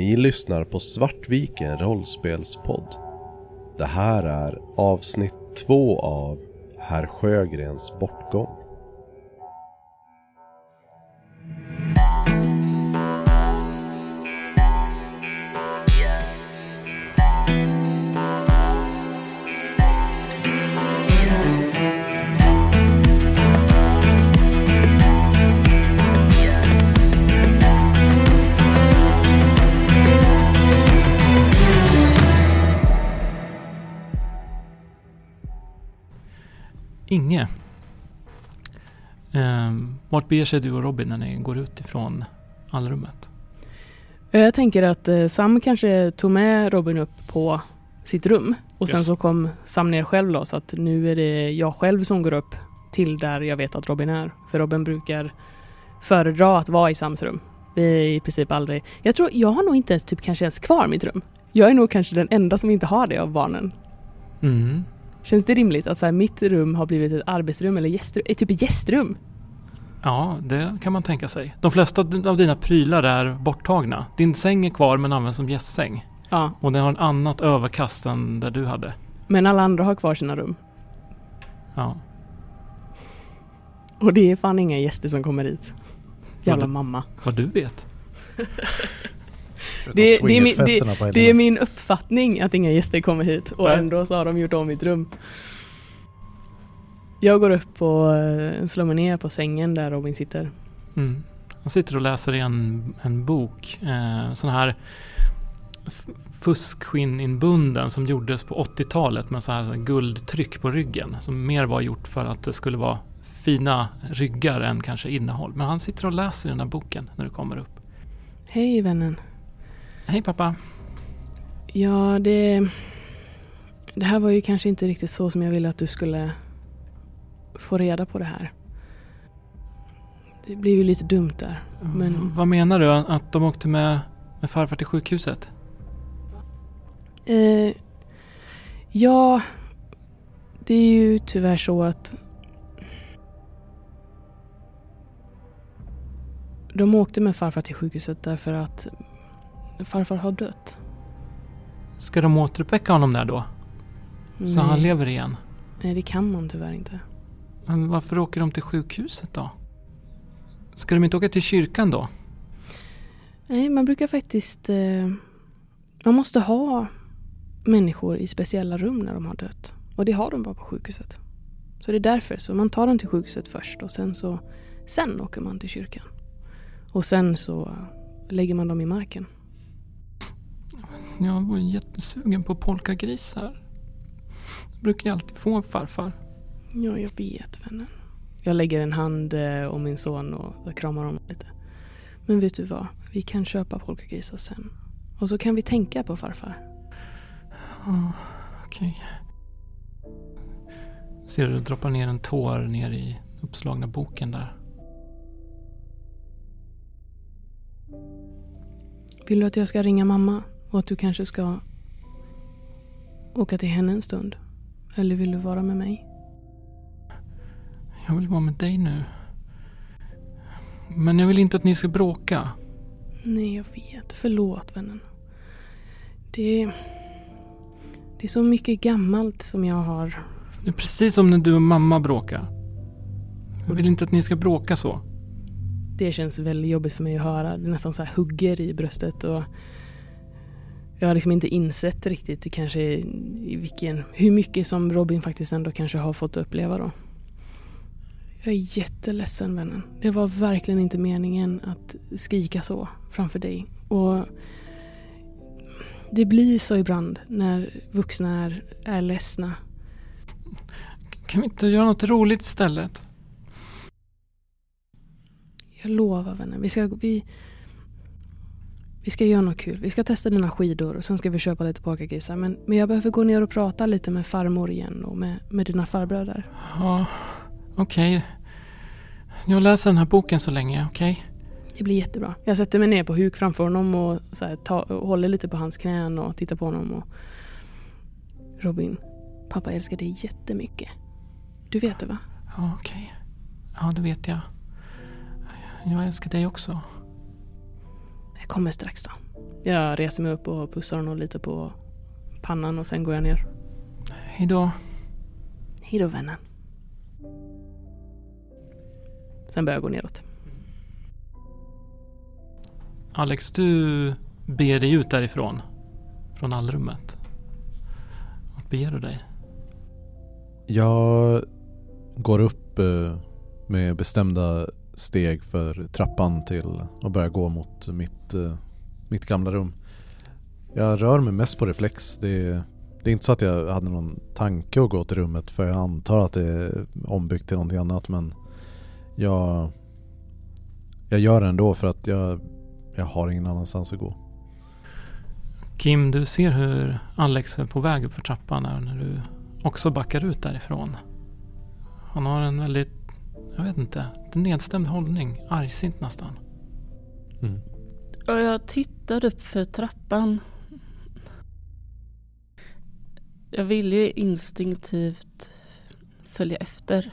Ni lyssnar på Svartviken rollspelspodd. Det här är avsnitt två av Herr Sjögrens bortgång. Vart beger sig du och Robin när ni går ut ifrån allrummet? Jag tänker att eh, Sam kanske tog med Robin upp på sitt rum och sen Yes. så kom Sam ner själv då så att nu är det jag själv som går upp till där jag vet att Robin är. För Robin brukar föredra att vara i Sams rum. Vi är i princip aldrig... Jag tror, jag har nog inte ens typ kanske ens kvar mitt rum. Jag är nog kanske den enda som inte har det av barnen. Mm. Känns det rimligt att så här, mitt rum har blivit ett arbetsrum eller gästrum? Är typ ett gästrum? Ja, det kan man tänka sig. De flesta av dina prylar är borttagna. Din säng är kvar men används som gästsäng. Ja, Och den har ett annat överkast än där du hade. men alla andra har kvar sina rum. Ja. Och det är fan inga gäster som kommer hit. Jävla Vad- mamma. Vad du vet. Det, det, är min, det, det är min uppfattning att inga gäster kommer hit och Nej. ändå så har de gjort om mitt rum. Jag går upp och eh, slår mig ner på sängen där Robin sitter. Mm. Han sitter och läser i en, en bok. Eh, sån här f- fuskskinn인bunden som gjordes på 80-talet med så här, så här guldtryck på ryggen. Som mer var gjort för att det skulle vara fina ryggar än kanske innehåll. Men han sitter och läser i den här boken när du kommer upp. Hej vännen. Hej pappa. Ja, det... Det här var ju kanske inte riktigt så som jag ville att du skulle få reda på det här. Det blev ju lite dumt där. Men- V- Vad menar du? Att de åkte med, med farfar till sjukhuset? Eh, ja, det är ju tyvärr så att de åkte med farfar till sjukhuset därför att farfar har dött. Ska de återuppväcka honom där då? Så han lever igen? Nej, det kan man tyvärr inte. Men varför åker de till sjukhuset då? Ska de inte åka till kyrkan då? Nej, man brukar faktiskt... Eh, man måste ha människor i speciella rum när de har dött. Och det har de bara på sjukhuset. Så det är därför. Så man tar dem till sjukhuset först och sen så... Sen åker man till kyrkan. Och sen så lägger man dem i marken. Jag var jättesugen på polkagrisar. Jag brukar alltid få en farfar. Ja, jag vet vännen. Jag lägger en hand eh, om min son och kramar honom lite. Men vet du vad? Vi kan köpa polkagrisar sen. Och så kan vi tänka på farfar. Ja, Okej. Ser du droppar ner en tår ner i uppslagna boken där. Vill du att jag ska ringa mamma? Och att du kanske ska åka till henne en stund? Eller vill du vara med mig? Jag vill vara med dig nu. Men jag vill inte att ni ska bråka. Nej, jag vet. Förlåt, vännen. Det är... Det är så mycket gammalt som jag har... Det är precis som när du och mamma bråkar. Jag vill inte att ni ska bråka så. Det känns väldigt jobbigt för mig att höra. Det nästan så här hugger i bröstet och... Jag har liksom inte insett riktigt kanske i vilken... Hur mycket som Robin faktiskt ändå kanske har fått uppleva då. Jag är jätteledsen vännen. Det var verkligen inte meningen att skrika så framför dig. Och det blir så ibland när vuxna är, är ledsna. Kan vi inte göra något roligt istället? Jag lovar vännen. Vi ska, vi, vi ska göra något kul. Vi ska testa dina skidor och sen ska vi köpa lite polkagrisar. Men, men jag behöver gå ner och prata lite med farmor igen och med, med dina farbröder. Ja, okej. Jag läser den här boken så länge, okej? Det blir jättebra. Jag sätter mig ner på huk framför honom och, så här, ta, och håller lite på hans knän och tittar på honom. Och... Robin, pappa älskar dig jättemycket. Du vet det va? Ja, okej. Ja, det vet jag. Jag älskar dig också. Jag kommer strax då. Jag reser mig upp och pussar honom lite på pannan och sen går jag ner. Hejdå. Hejdå vännen. Sen börjar jag gå neråt. Alex, du beger dig ut därifrån. Från allrummet. Vart beger du dig? Jag går upp eh, med bestämda steg för trappan till och börjar gå mot mitt, eh, mitt gamla rum. Jag rör mig mest på reflex. Det, det är inte så att jag hade någon tanke att gå till rummet för jag antar att det är ombyggt till någonting annat men jag, jag gör det ändå för att jag, jag har ingen annanstans att gå. Kim, du ser hur Alex är på väg upp för trappan här när du också backar ut därifrån. Han har en väldigt, jag vet inte, en nedstämd hållning. Argsint nästan. Mm. Och jag tittar upp för trappan. Jag vill ju instinktivt följa efter.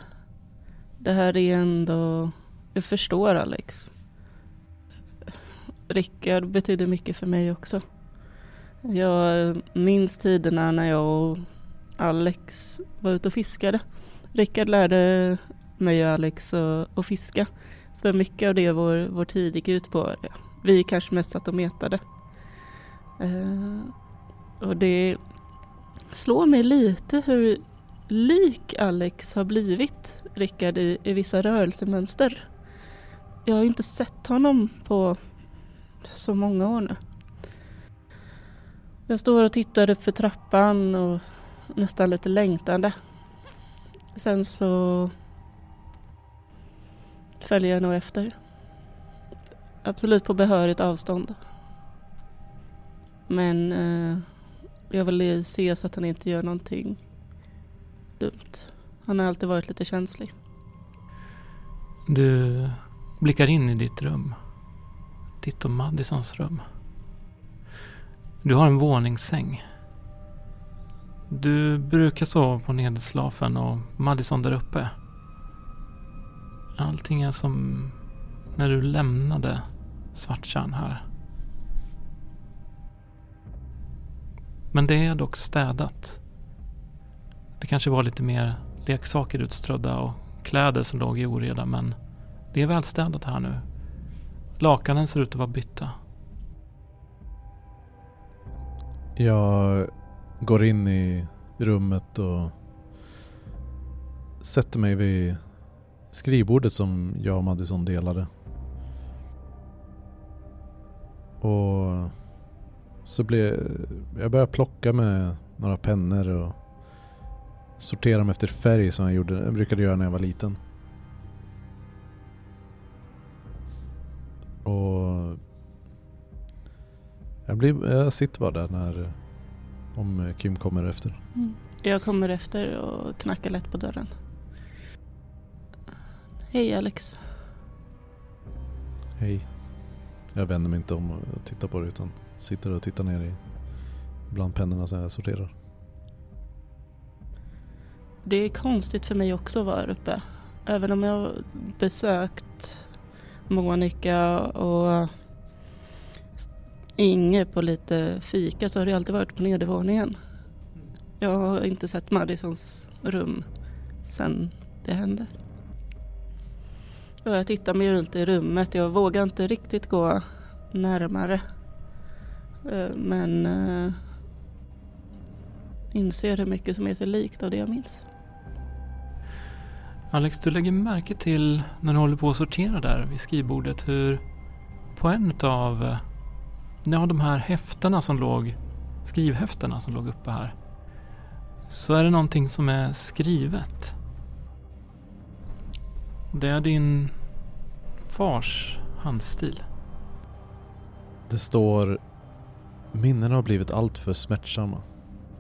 Det här är ändå... Jag förstår Alex. Rickard betyder mycket för mig också. Jag minns tiderna när jag och Alex var ute och fiskade. Rickard lärde mig och Alex att, att fiska. Så mycket av det vår, vår tid gick ut på. Vi kanske mest satt och metade. Eh, och det slår mig lite hur lik Alex har blivit Rickard i, i vissa rörelsemönster. Jag har inte sett honom på så många år nu. Jag står och tittar upp för trappan och nästan lite längtande. Sen så följer jag nog efter. Absolut på behörigt avstånd. Men eh, jag vill se så att han inte gör någonting dumt. Han har alltid varit lite känslig. Du blickar in i ditt rum. Ditt och Madisons rum. Du har en våningssäng. Du brukar sova på nederslafen och Madison där uppe. Allting är som när du lämnade Svarttjärn här. Men det är dock städat. Det kanske var lite mer leksaker utströdda och kläder som låg i oreda men det är välstädat här nu. Lakanen ser ut att vara bytta. Jag går in i rummet och sätter mig vid skrivbordet som jag och Madison delade. Och så blir jag börjar plocka med några pennor och sortera dem efter färg som jag, gjorde, jag brukade göra när jag var liten. Och jag, blir, jag sitter bara där när om Kim kommer efter. Mm. Jag kommer efter och knackar lätt på dörren. Hej Alex. Hej. Jag vänder mig inte om och tittar på det utan sitter och tittar ner i bland pennorna som jag sorterar. Det är konstigt för mig också att vara här uppe. Även om jag har besökt Monica och Inge på lite fika så har det alltid varit på nedervåningen. Jag har inte sett Madisons rum sen det hände. Och jag tittar mig runt i rummet. Jag vågar inte riktigt gå närmare. Eh, men eh, inser hur mycket som är så likt av det jag minns. Alex, du lägger märke till när du håller på att sortera där vid skrivbordet hur på en av eh, ja, de här häftena som låg, skrivhäftena som låg uppe här, så är det någonting som är skrivet. Det är din fars handstil. Det står Minnena har blivit alltför smärtsamma.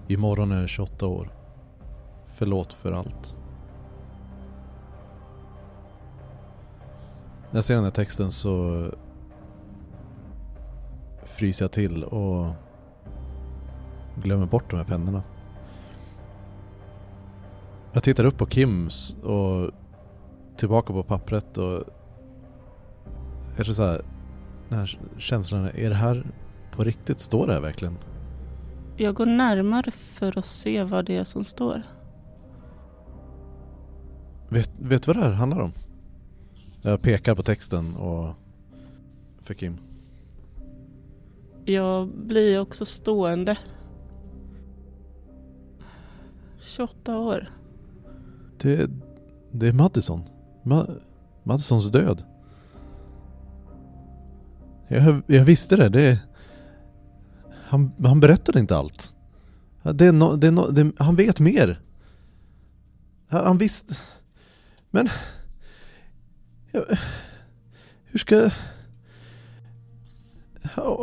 Imorgon är jag 28 år. Förlåt för allt. När jag ser den här texten så fryser jag till och glömmer bort de här pennorna. Jag tittar upp på Kims och tillbaka på pappret och jag tror så här, den här känslan, är det här på riktigt? Står det här verkligen? Jag går närmare för att se vad det är som står. Vet, vet du vad det här handlar om? Jag pekar på texten och för Kim. Jag blir också stående. 28 år. Det, det är Madison. Ma, Madisons död. Jag, jag visste det. det han, han berättade inte allt. Det är no, det no, det, han vet mer. Han, han visste... Men... Hur ska...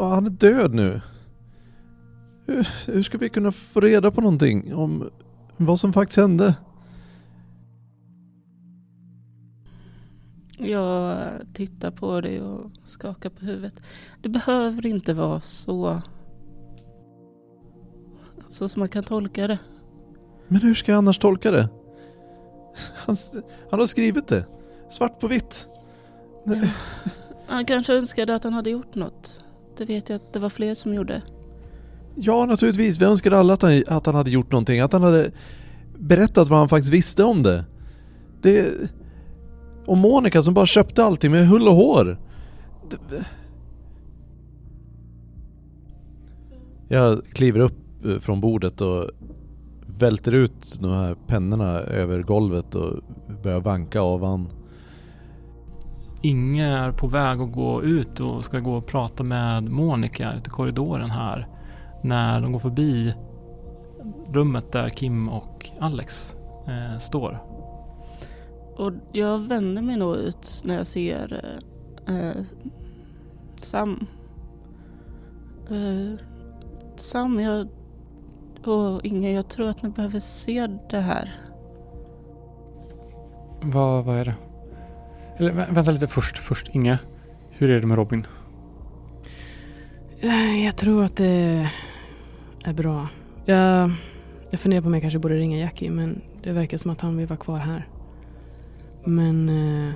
Han är död nu. Hur, hur ska vi kunna få reda på någonting om vad som faktiskt hände? Jag tittar på dig och skakar på huvudet. Det behöver inte vara så... Så som man kan tolka det. Men hur ska jag annars tolka det? Han, han har skrivit det. Svart på vitt. Ja. Han kanske önskade att han hade gjort något. Det vet jag att det var fler som gjorde. Ja, naturligtvis. Vi önskade alla att han, att han hade gjort någonting. Att han hade berättat vad han faktiskt visste om det. Det... Och Monica som bara köpte allting med hull och hår. Det... Jag kliver upp eh, från bordet och välter ut de här pennorna över golvet och börjar vanka av han. Inge är på väg att gå ut och ska gå och prata med Monica ute i korridoren här. När de går förbi rummet där Kim och Alex eh, står. Och jag vänder mig nog ut när jag ser eh, Sam. Eh, Sam, jag och Inge, jag tror att ni behöver se det här. Vad, vad är det? Eller vänta lite först, först Inge. Hur är det med Robin? Eh, jag tror att det är bra. Jag, jag funderar på om jag kanske borde ringa Jackie men det verkar som att han vill vara kvar här. Men... Eh,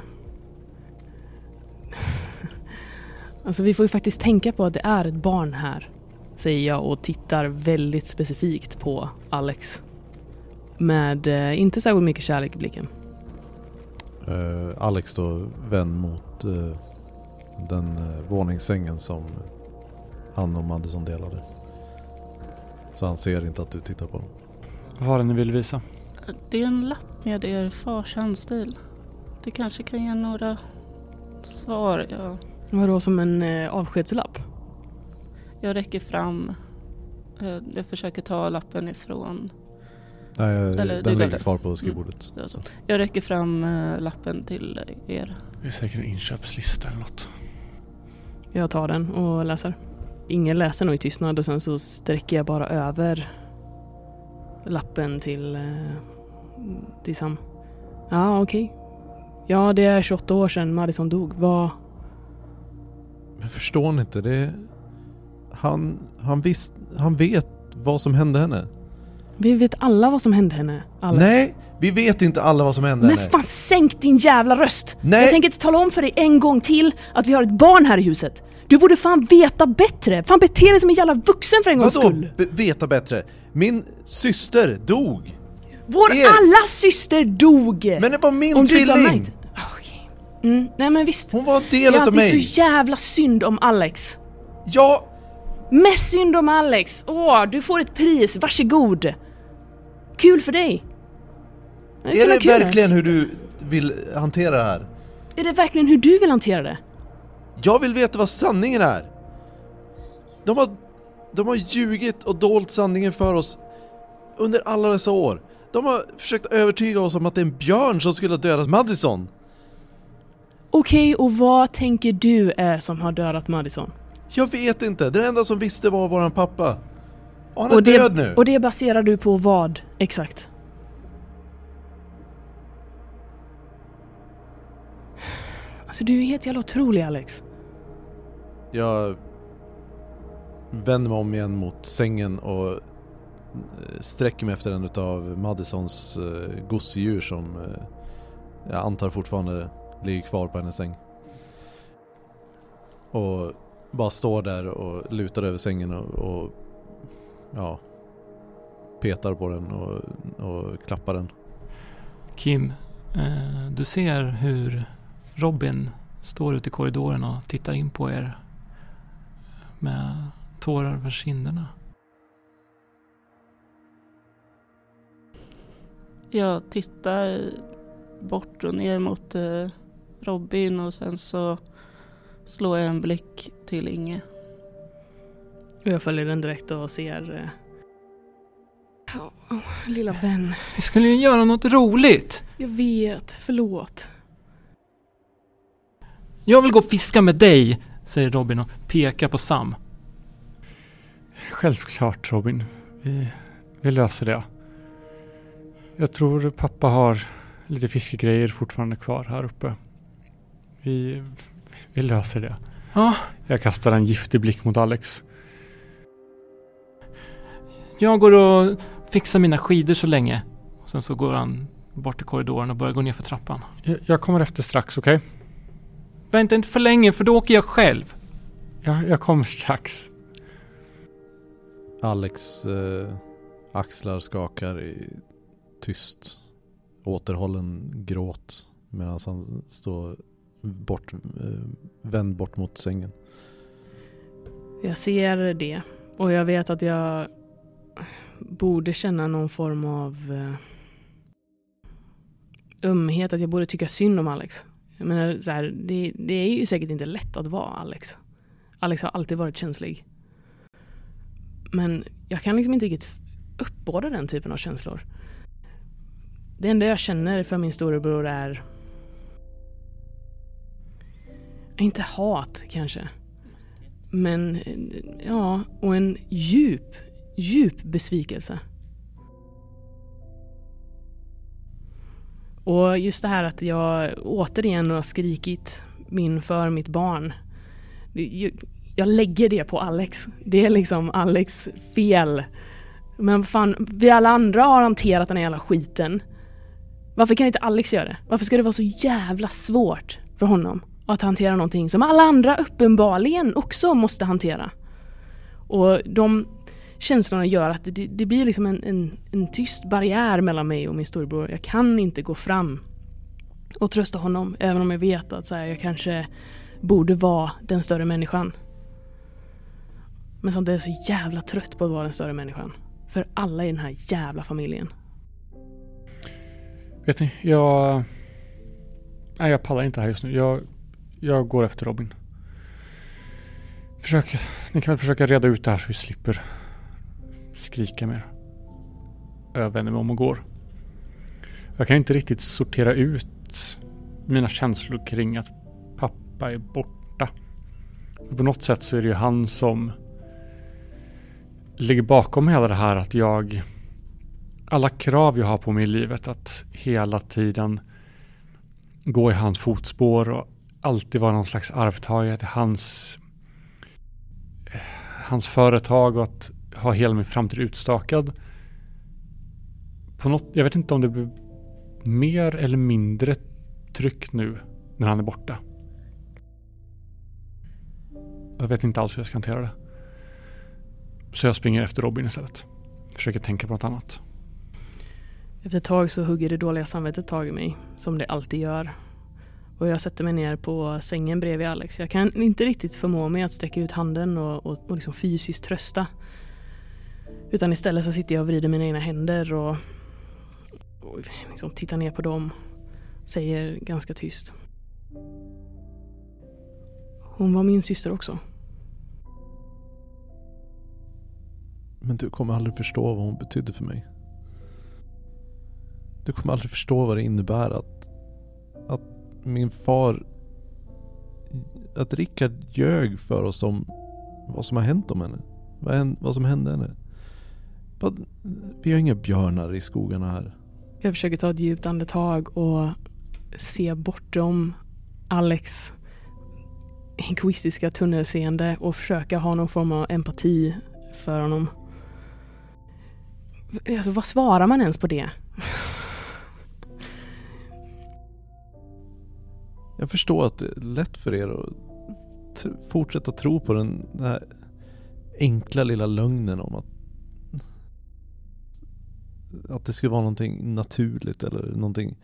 alltså vi får ju faktiskt tänka på att det är ett barn här. Säger jag och tittar väldigt specifikt på Alex. Med eh, inte särskilt mycket kärlek i blicken. Eh, Alex då vänd mot eh, den eh, våningssängen som han och Madison delade. Så han ser inte att du tittar på honom. Vad var det ni ville visa? Det är en lapp med er fars handstil. Det kanske kan ge några svar. Jag, Vadå som en eh, avskedslapp? jag räcker fram. Eh, Jag försöker ta lappen ifrån. Nej, Eller, det den ligger kvar på skrivbordet. Det är så. Jag räcker fram eh, lappen till er. Det är säkert en inköpslista eller något. Jag tar den och läser. Ingen läser nog i tystnad och sen så sträcker jag bara över lappen till, eh, till Sam. Ja, okej. Ja, det är 28 år sedan Madison dog. Vad... Men förstår ni inte? Det han, han, visst, han vet vad som hände henne. Vi vet alla vad som hände henne, Alex. Nej, vi vet inte alla vad som hände Men henne. fan sänk din jävla röst! Nej. Jag tänker inte tala om för dig en gång till att vi har ett barn här i huset. Du borde fan veta bättre! Fan bete dig som en jävla vuxen för en gångs Vadå skull! be- veta bättre? Min syster dog! Vår er- allas syster dog! Men det var min Om du inte har tvilling! märkt. Okej. Mm, nej men visst. Hon var en Det del är utav alltid mig! så jävla synd om Alex. Ja, Mest synd om Alex. Åh, du får ett pris. Varsågod. Kul för dig. Det är det verkligen hur du vill hantera det här? Är det verkligen hur du vill hantera det? Jag vill veta vad sanningen är! De har, de har ljugit och dolt sanningen för oss under alla dessa år. De har försökt övertyga oss om att det är en björn som skulle ha dödat Madison. Okej, och vad tänker du är som har dödat Madison? Jag vet inte, den enda som visste var våran pappa. Och han är och, det, död nu! och det baserar du på vad exakt? Alltså du är helt jävla otrolig Alex. Jag vänder mig om igen mot sängen och eh, sträcker mig efter en utav Madisons uh, gosedjur som eh, jag antar fortfarande ligger kvar på hennes säng. Och bara står där och lutar över sängen och, och ja, petar på den och, och klappar den. Kim, eh, du ser hur Robin står ute i korridoren och tittar in på er med tårar över kinderna. Jag tittar bort och ner mot eh, Robin och sen så slår jag en blick till Inge. Jag följer den direkt och ser... eh, Åh, lilla vän. Vi skulle ju göra något roligt! Jag vet, förlåt. Jag vill gå och fiska med dig, säger Robin och pekar på Sam. Självklart Robin. Vi, vi löser det. Jag tror pappa har lite fiskegrejer fortfarande kvar här uppe. Vi, vi löser det. Ja, Jag kastar en giftig blick mot Alex. Jag går och fixar mina skidor så länge. Och sen så går han bort i korridoren och börjar gå ner för trappan. Jag, jag kommer efter strax, okej? Vänta inte för länge för då åker jag själv. Jag, jag kommer strax. Alex eh, axlar skakar i tyst återhållen gråt medan han står bort, eh, vänd bort mot sängen. Jag ser det. Och jag vet att jag borde känna någon form av eh, ömhet. Att jag borde tycka synd om Alex. Jag menar, så här, det, det är ju säkert inte lätt att vara Alex. Alex har alltid varit känslig. Men jag kan liksom inte riktigt uppbåda den typen av känslor. Det enda jag känner för min storebror är inte hat kanske. Men ja, och en djup, djup besvikelse. Och just det här att jag återigen har skrikit min för mitt barn. Jag lägger det på Alex. Det är liksom Alex fel. Men fan, vi alla andra har hanterat den här jävla skiten. Varför kan inte Alex göra det? Varför ska det vara så jävla svårt för honom att hantera någonting som alla andra uppenbarligen också måste hantera? Och de känslorna gör att det, det blir liksom en, en, en tyst barriär mellan mig och min storebror. Jag kan inte gå fram och trösta honom även om jag vet att så här, jag kanske borde vara den större människan. Men samtidigt är jag så jävla trött på att vara den större människan. För alla i den här jävla familjen. Vet ni, jag... Nej, jag pallar inte här just nu. Jag, jag går efter Robin. Försök, ni kan väl försöka reda ut det här så vi slipper skrika mer. Jag vänder mig om och går. Jag kan inte riktigt sortera ut mina känslor kring att pappa är borta. För på något sätt så är det ju han som ligger bakom hela det här att jag alla krav jag har på mig i livet att hela tiden gå i hans fotspår och alltid vara någon slags arvtagare till hans eh, hans företag och att ha hela min framtid utstakad. På något, jag vet inte om det blir mer eller mindre tryck nu när han är borta. Jag vet inte alls hur jag ska hantera det. Så jag springer efter Robin istället. Försöker tänka på något annat. Efter ett tag så hugger det dåliga samvetet tag i mig, som det alltid gör. Och jag sätter mig ner på sängen bredvid Alex. Jag kan inte riktigt förmå mig att sträcka ut handen och, och, och liksom fysiskt trösta. Utan istället så sitter jag och vrider mina egna händer och, och liksom tittar ner på dem. Säger ganska tyst. Hon var min syster också. Men du kommer aldrig förstå vad hon betydde för mig. Du kommer aldrig förstå vad det innebär att, att min far, att Rickard ljög för oss om vad som har hänt om henne. Vad, vad som hände henne. Vad- Vi har inga björnar i skogarna här. Jag försöker ta ett djupt andetag och se bortom Alex egoistiska tunnelseende och försöka ha någon form av empati för honom. Alltså vad svarar man ens på det? Jag förstår att det är lätt för er att fortsätta tro på den, den här enkla lilla lögnen om att att det skulle vara någonting naturligt eller någonting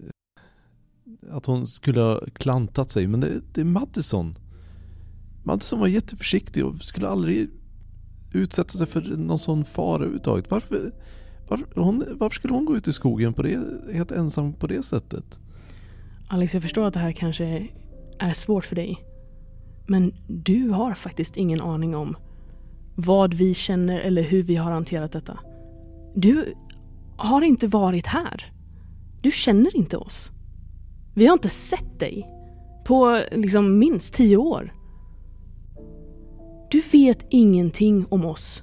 eh, att hon skulle ha klantat sig men det, det är Madison Madison var jätteförsiktig och skulle aldrig utsätta sig för någon sån fara överhuvudtaget varför, varför, hon, varför skulle hon gå ut i skogen på det, helt ensam på det sättet? Alex, jag förstår att det här kanske är svårt för dig. Men du har faktiskt ingen aning om vad vi känner eller hur vi har hanterat detta. Du har inte varit här. Du känner inte oss. Vi har inte sett dig på liksom minst tio år. Du vet ingenting om oss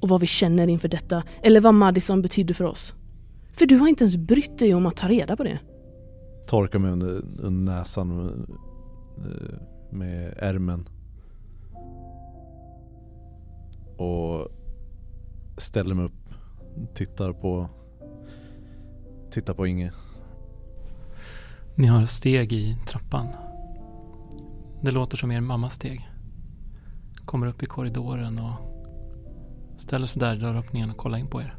och vad vi känner inför detta eller vad Madison betyder för oss. För du har inte ens brytt dig om att ta reda på det. Torkar mig under, under näsan med, med ärmen och ställer mig upp tittar på tittar på Inge. Ni har steg i trappan. Det låter som er mammas steg. Kommer upp i korridoren och ställer sig där i dörröppningen och kollar in på er.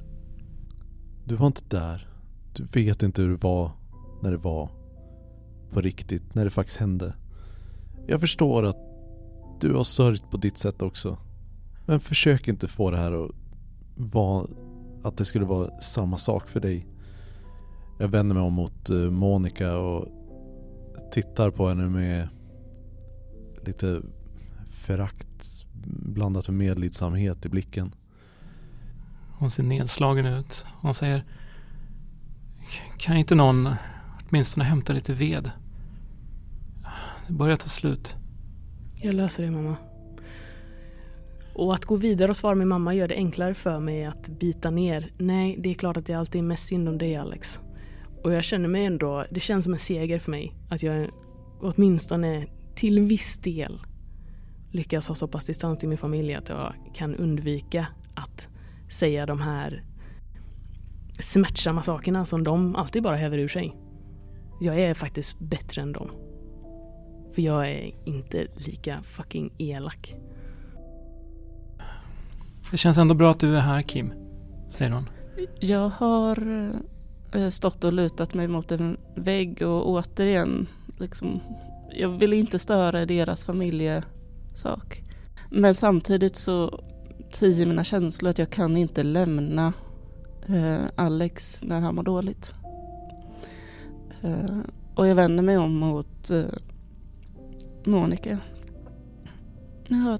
Du var inte där. Du vet inte hur det var när det var på riktigt, när det faktiskt hände. Jag förstår att du har sörjt på ditt sätt också. Men försök inte få det här att vara att det skulle vara samma sak för dig. Jag vänder mig om mot eh, Monica och tittar på henne med lite förakt blandat med medlidsamhet i blicken. Hon ser nedslagen ut. Hon säger Kan inte någon åtminstone hämta lite ved? Det börjar ta slut. Jag löser det mamma. Och att gå vidare och svara min mamma gör det enklare för mig att bita ner. Nej, det är klart att det alltid är mest synd om dig Alex. Och jag känner mig ändå, det känns som en seger för mig att jag åtminstone till viss del lyckas ha så pass distans till min familj att jag kan undvika att säga de här smärtsamma sakerna som de alltid bara häver ur sig. Jag är faktiskt bättre än dem. För jag är inte lika fucking elak. Det känns ändå bra att du är här Kim, säger hon. Jag har eh, stått och lutat mig mot en vägg och återigen liksom, jag vill inte störa deras familjesak. Men samtidigt så tiger mina känslor att jag kan inte lämna eh, Alex när han mår dåligt. Eh, och jag vänder mig om mot eh, Monica. Ja,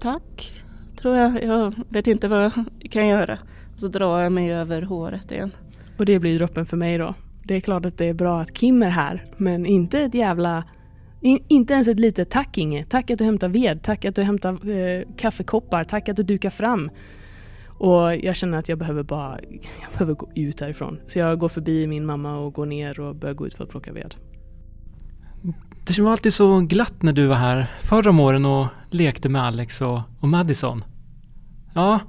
tack, tror jag. Jag vet inte vad jag kan göra. Så drar jag mig över håret igen. Och det blir droppen för mig då. Det är klart att det är bra att Kim är här, men inte ett jävla... In, inte ens ett litet tack Inge. Tack att du hämtar ved, tack att du hämtar eh, kaffekoppar, tack att du dukar fram. Och jag känner att jag behöver bara... Jag behöver gå ut härifrån. Så jag går förbi min mamma och går ner och börjar gå ut för att plocka ved. Det var alltid så glatt när du var här förra om åren och lekte med Alex och, och Madison. Ja,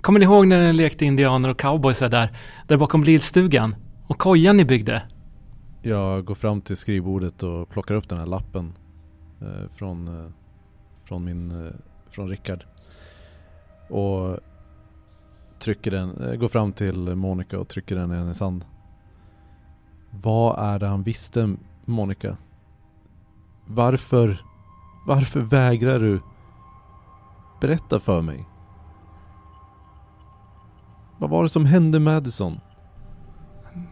kommer ni ihåg när ni lekte indianer och cowboys där, där bakom lillstugan? Och kojan ni byggde? Jag går fram till skrivbordet och plockar upp den här lappen eh, från, eh, från min, eh, från Rickard. Och trycker den, eh, går fram till Monica och trycker den i hennes hand. Vad är det han visste Monica? Varför, varför vägrar du berätta för mig? Vad var det som hände Madison?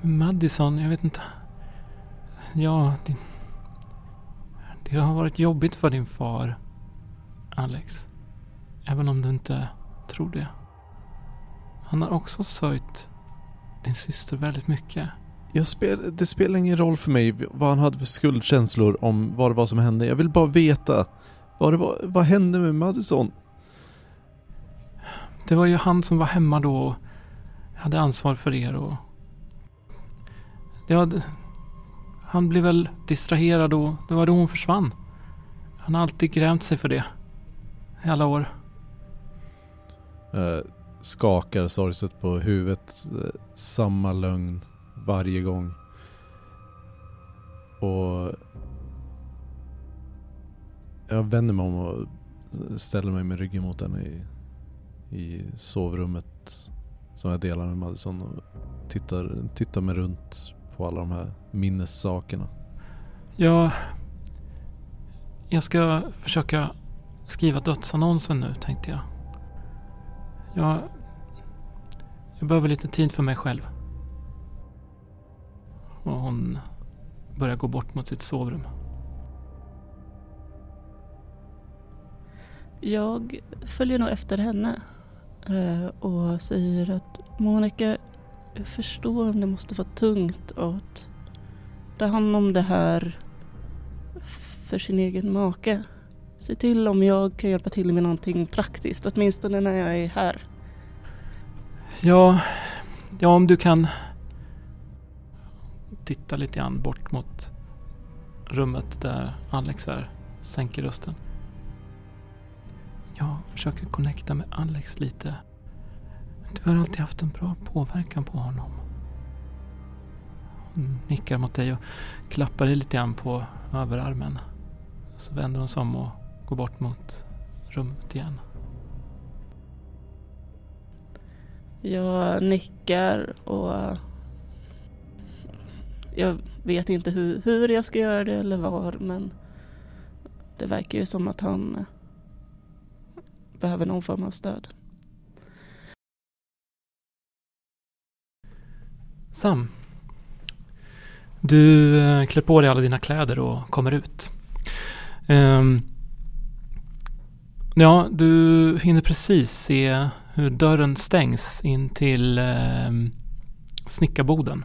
Madison, jag vet inte. Ja, det, det har varit jobbigt för din far, Alex. Även om du inte tror det. Han har också sörjt din syster väldigt mycket. Spel, det spelar ingen roll för mig vad han hade för skuldkänslor om vad det var som hände. Jag vill bara veta. Vad, det var, vad hände med Madison? Det var ju han som var hemma då hade ansvar för er och... Ja, han blev väl distraherad och det var då hon försvann. Han har alltid grämt sig för det. I alla år. Eh, skakar sorgset på huvudet. Eh, samma lögn varje gång. Och jag vänder mig om och ställer mig med ryggen mot henne i, i sovrummet som jag delar med Madison och tittar, tittar mig runt på alla de här minnessakerna. Ja, jag ska försöka skriva dödsannonsen nu tänkte jag. Jag, jag behöver lite tid för mig själv. Och hon börjar gå bort mot sitt sovrum. Jag följer nog efter henne Eh, och säger att Monica, jag förstår om det måste vara tungt att ta hand om det här för sin egen make. Se till om jag kan hjälpa till med någonting praktiskt, åtminstone när jag är här. Ja, ja om du kan titta lite grann bort mot rummet där Alex är. Sänker rösten. Jag försöker connecta med Alex lite. Du har alltid haft en bra påverkan på honom. Hon nickar mot dig och klappar dig lite grann på överarmen. Så vänder hon sig om och går bort mot rummet igen. Jag nickar och jag vet inte hur, hur jag ska göra det eller var men det verkar ju som att han behöver någon form av stöd. Sam. Du eh, klär på dig alla dina kläder och kommer ut. Ehm, ja, du hinner precis se hur dörren stängs in till ehm, snickarboden.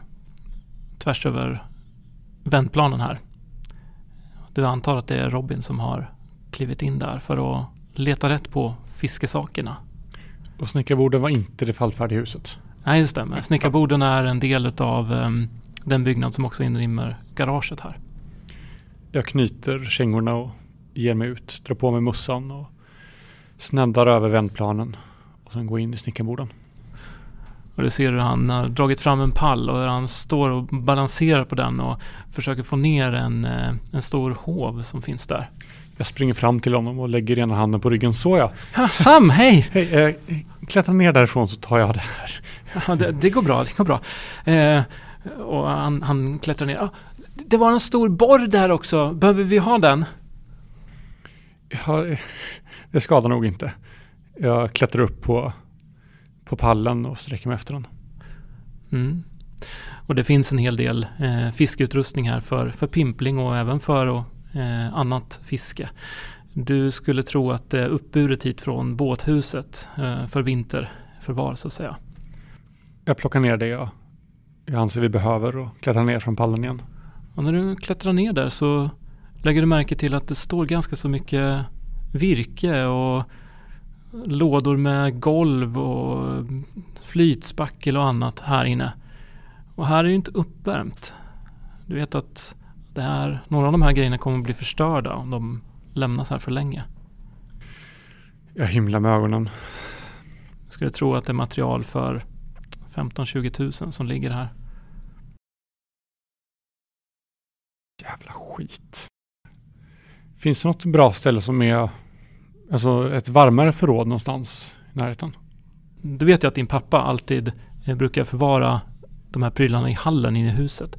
Tvärs över vändplanen här. Du antar att det är Robin som har klivit in där för att leta rätt på fiskesakerna. Och snickarborden var inte det fallfärdiga huset. Nej, det stämmer. Snickarborden är en del av um, den byggnad som också inrymmer garaget här. Jag knyter kängorna och ger mig ut, drar på mig mussan och sneddar över vändplanen och sen går in i snickarborden. Och du ser hur han har dragit fram en pall och hur han står och balanserar på den och försöker få ner en, eh, en stor hov som finns där. Jag springer fram till honom och lägger ena handen på ryggen. Så ja. Sam, hej! Hej, eh, klättra ner därifrån så tar jag det här. Ja, det, det går bra, det går bra. Eh, och han, han klättrar ner. Ah, det var en stor borr där också. Behöver vi ha den? Ja, det skadar nog inte. Jag klättrar upp på, på pallen och sträcker mig efter den. Mm. Och det finns en hel del eh, fiskeutrustning här för, för pimpling och även för eh, annat fiske. Du skulle tro att det är uppburet hit från båthuset eh, för vinterförvar så att säga. Jag plockar ner det jag, jag anser vi behöver och klättrar ner från pallen igen. Och när du klättrar ner där så lägger du märke till att det står ganska så mycket virke och lådor med golv och flytspackel och annat här inne. Och här är det inte uppvärmt. Du vet att det här, några av de här grejerna kommer att bli förstörda om de lämnas här för länge. Jag himlar med ögonen. Jag skulle tro att det är material för 15-20 tusen som ligger här. Jävla skit. Finns det något bra ställe som är alltså ett varmare förråd någonstans i närheten? Du vet ju att din pappa alltid eh, brukar förvara de här prylarna i hallen inne i huset.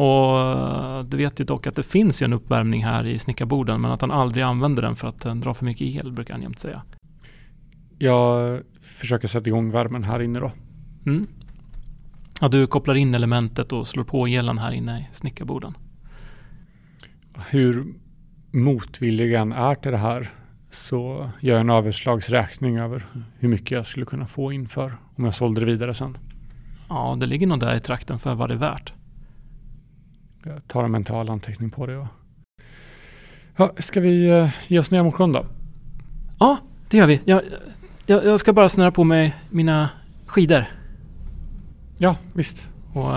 Och du vet ju dock att det finns ju en uppvärmning här i snickarborden men att han aldrig använder den för att den drar för mycket el brukar han jämt säga. Jag försöker sätta igång värmen här inne då. Mm. Ja, du kopplar in elementet och slår på elen här inne i snickarborden. Hur motvillig än är till det här så gör jag en överslagsräkning över hur mycket jag skulle kunna få in för om jag sålde det vidare sen. Ja, det ligger nog där i trakten för vad det är värt. Jag tar en mental anteckning på det. Och... Ja, ska vi uh, ge oss ner mot sjön då? Ja, det gör vi. Jag, jag, jag ska bara snöra på mig mina skidor. Ja, visst. Och uh,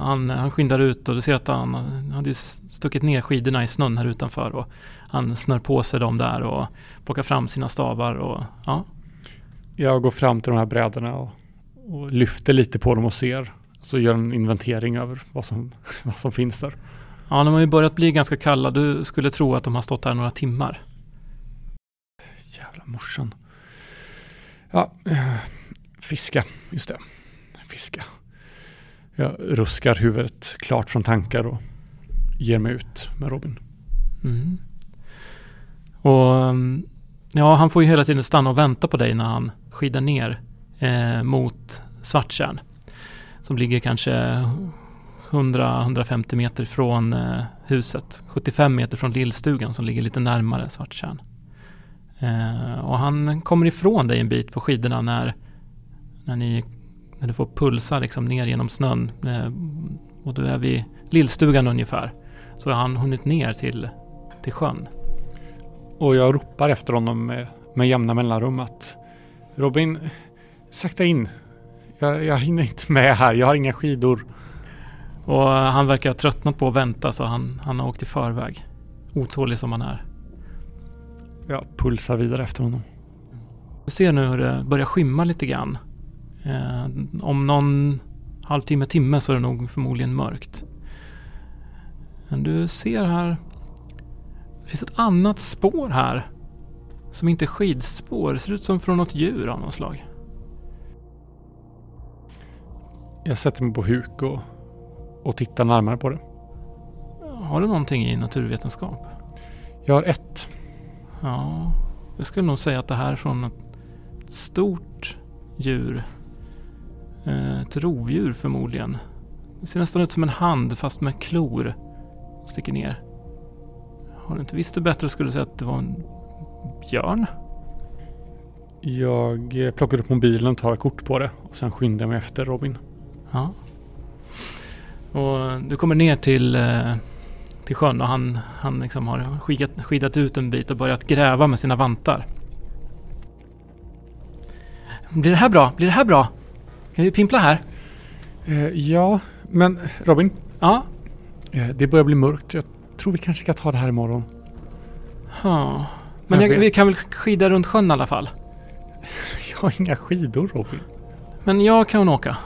han, han skyndar ut och du ser att han, han hade stuckit ner skidorna i snön här utanför. Och han snör på sig dem där och plockar fram sina stavar och ja. Jag går fram till de här brädorna och, och lyfter lite på dem och ser. Så gör en inventering över vad som, vad som finns där. Ja, de har ju börjat bli ganska kalla. Du skulle tro att de har stått här några timmar. Jävla morsan. Ja, eh, fiska. Just det. Fiska. Jag ruskar huvudet klart från tankar och ger mig ut med Robin. Mm. Och mm, ja, han får ju hela tiden stanna och vänta på dig när han skidar ner eh, mot Svarttjärn. Som ligger kanske 100-150 meter från eh, huset. 75 meter från lillstugan som ligger lite närmare Svarttjärn. Eh, och han kommer ifrån dig en bit på skidorna när, när, ni, när du får pulsa liksom ner genom snön. Eh, och du är vid lillstugan ungefär. Så har han hunnit ner till, till sjön. Och jag ropar efter honom med, med jämna mellanrum att Robin, sakta in. Jag, jag hinner inte med här, jag har inga skidor. Och han verkar ha tröttnat på att vänta så han, han har åkt i förväg. Otålig som han är. Jag pulsar vidare efter honom. Du ser nu hur det börjar skymma lite grann. Eh, om någon halvtimme, timme så är det nog förmodligen mörkt. Men du ser här. Det finns ett annat spår här. Som inte är skidspår. Det ser ut som från något djur av något slag. Jag sätter mig på huk och, och tittar närmare på det. Har du någonting i naturvetenskap? Jag har ett. Ja, jag skulle nog säga att det här är från ett stort djur. Eh, Ett rovdjur förmodligen. Det ser nästan ut som en hand fast med klor. Sticker ner. Har du inte visst det bättre skulle du säga att det var en björn? Jag eh, plockar upp mobilen och tar kort på det och sen skyndar jag mig efter Robin. Ja. Och du kommer ner till, eh, till sjön och han, han liksom har skidat, skidat ut en bit och börjat gräva med sina vantar. Blir det här bra? Blir det här bra? Kan vi pimpla här? Eh, ja, men Robin, Ja. eh, det börjar bli mörkt. Jag tror vi kanske ska ta det här imorgon. ja. Men Jag vi kan väl skida runt sjön i alla fall? Jag har inga skidor Robin. Men jag kan åka.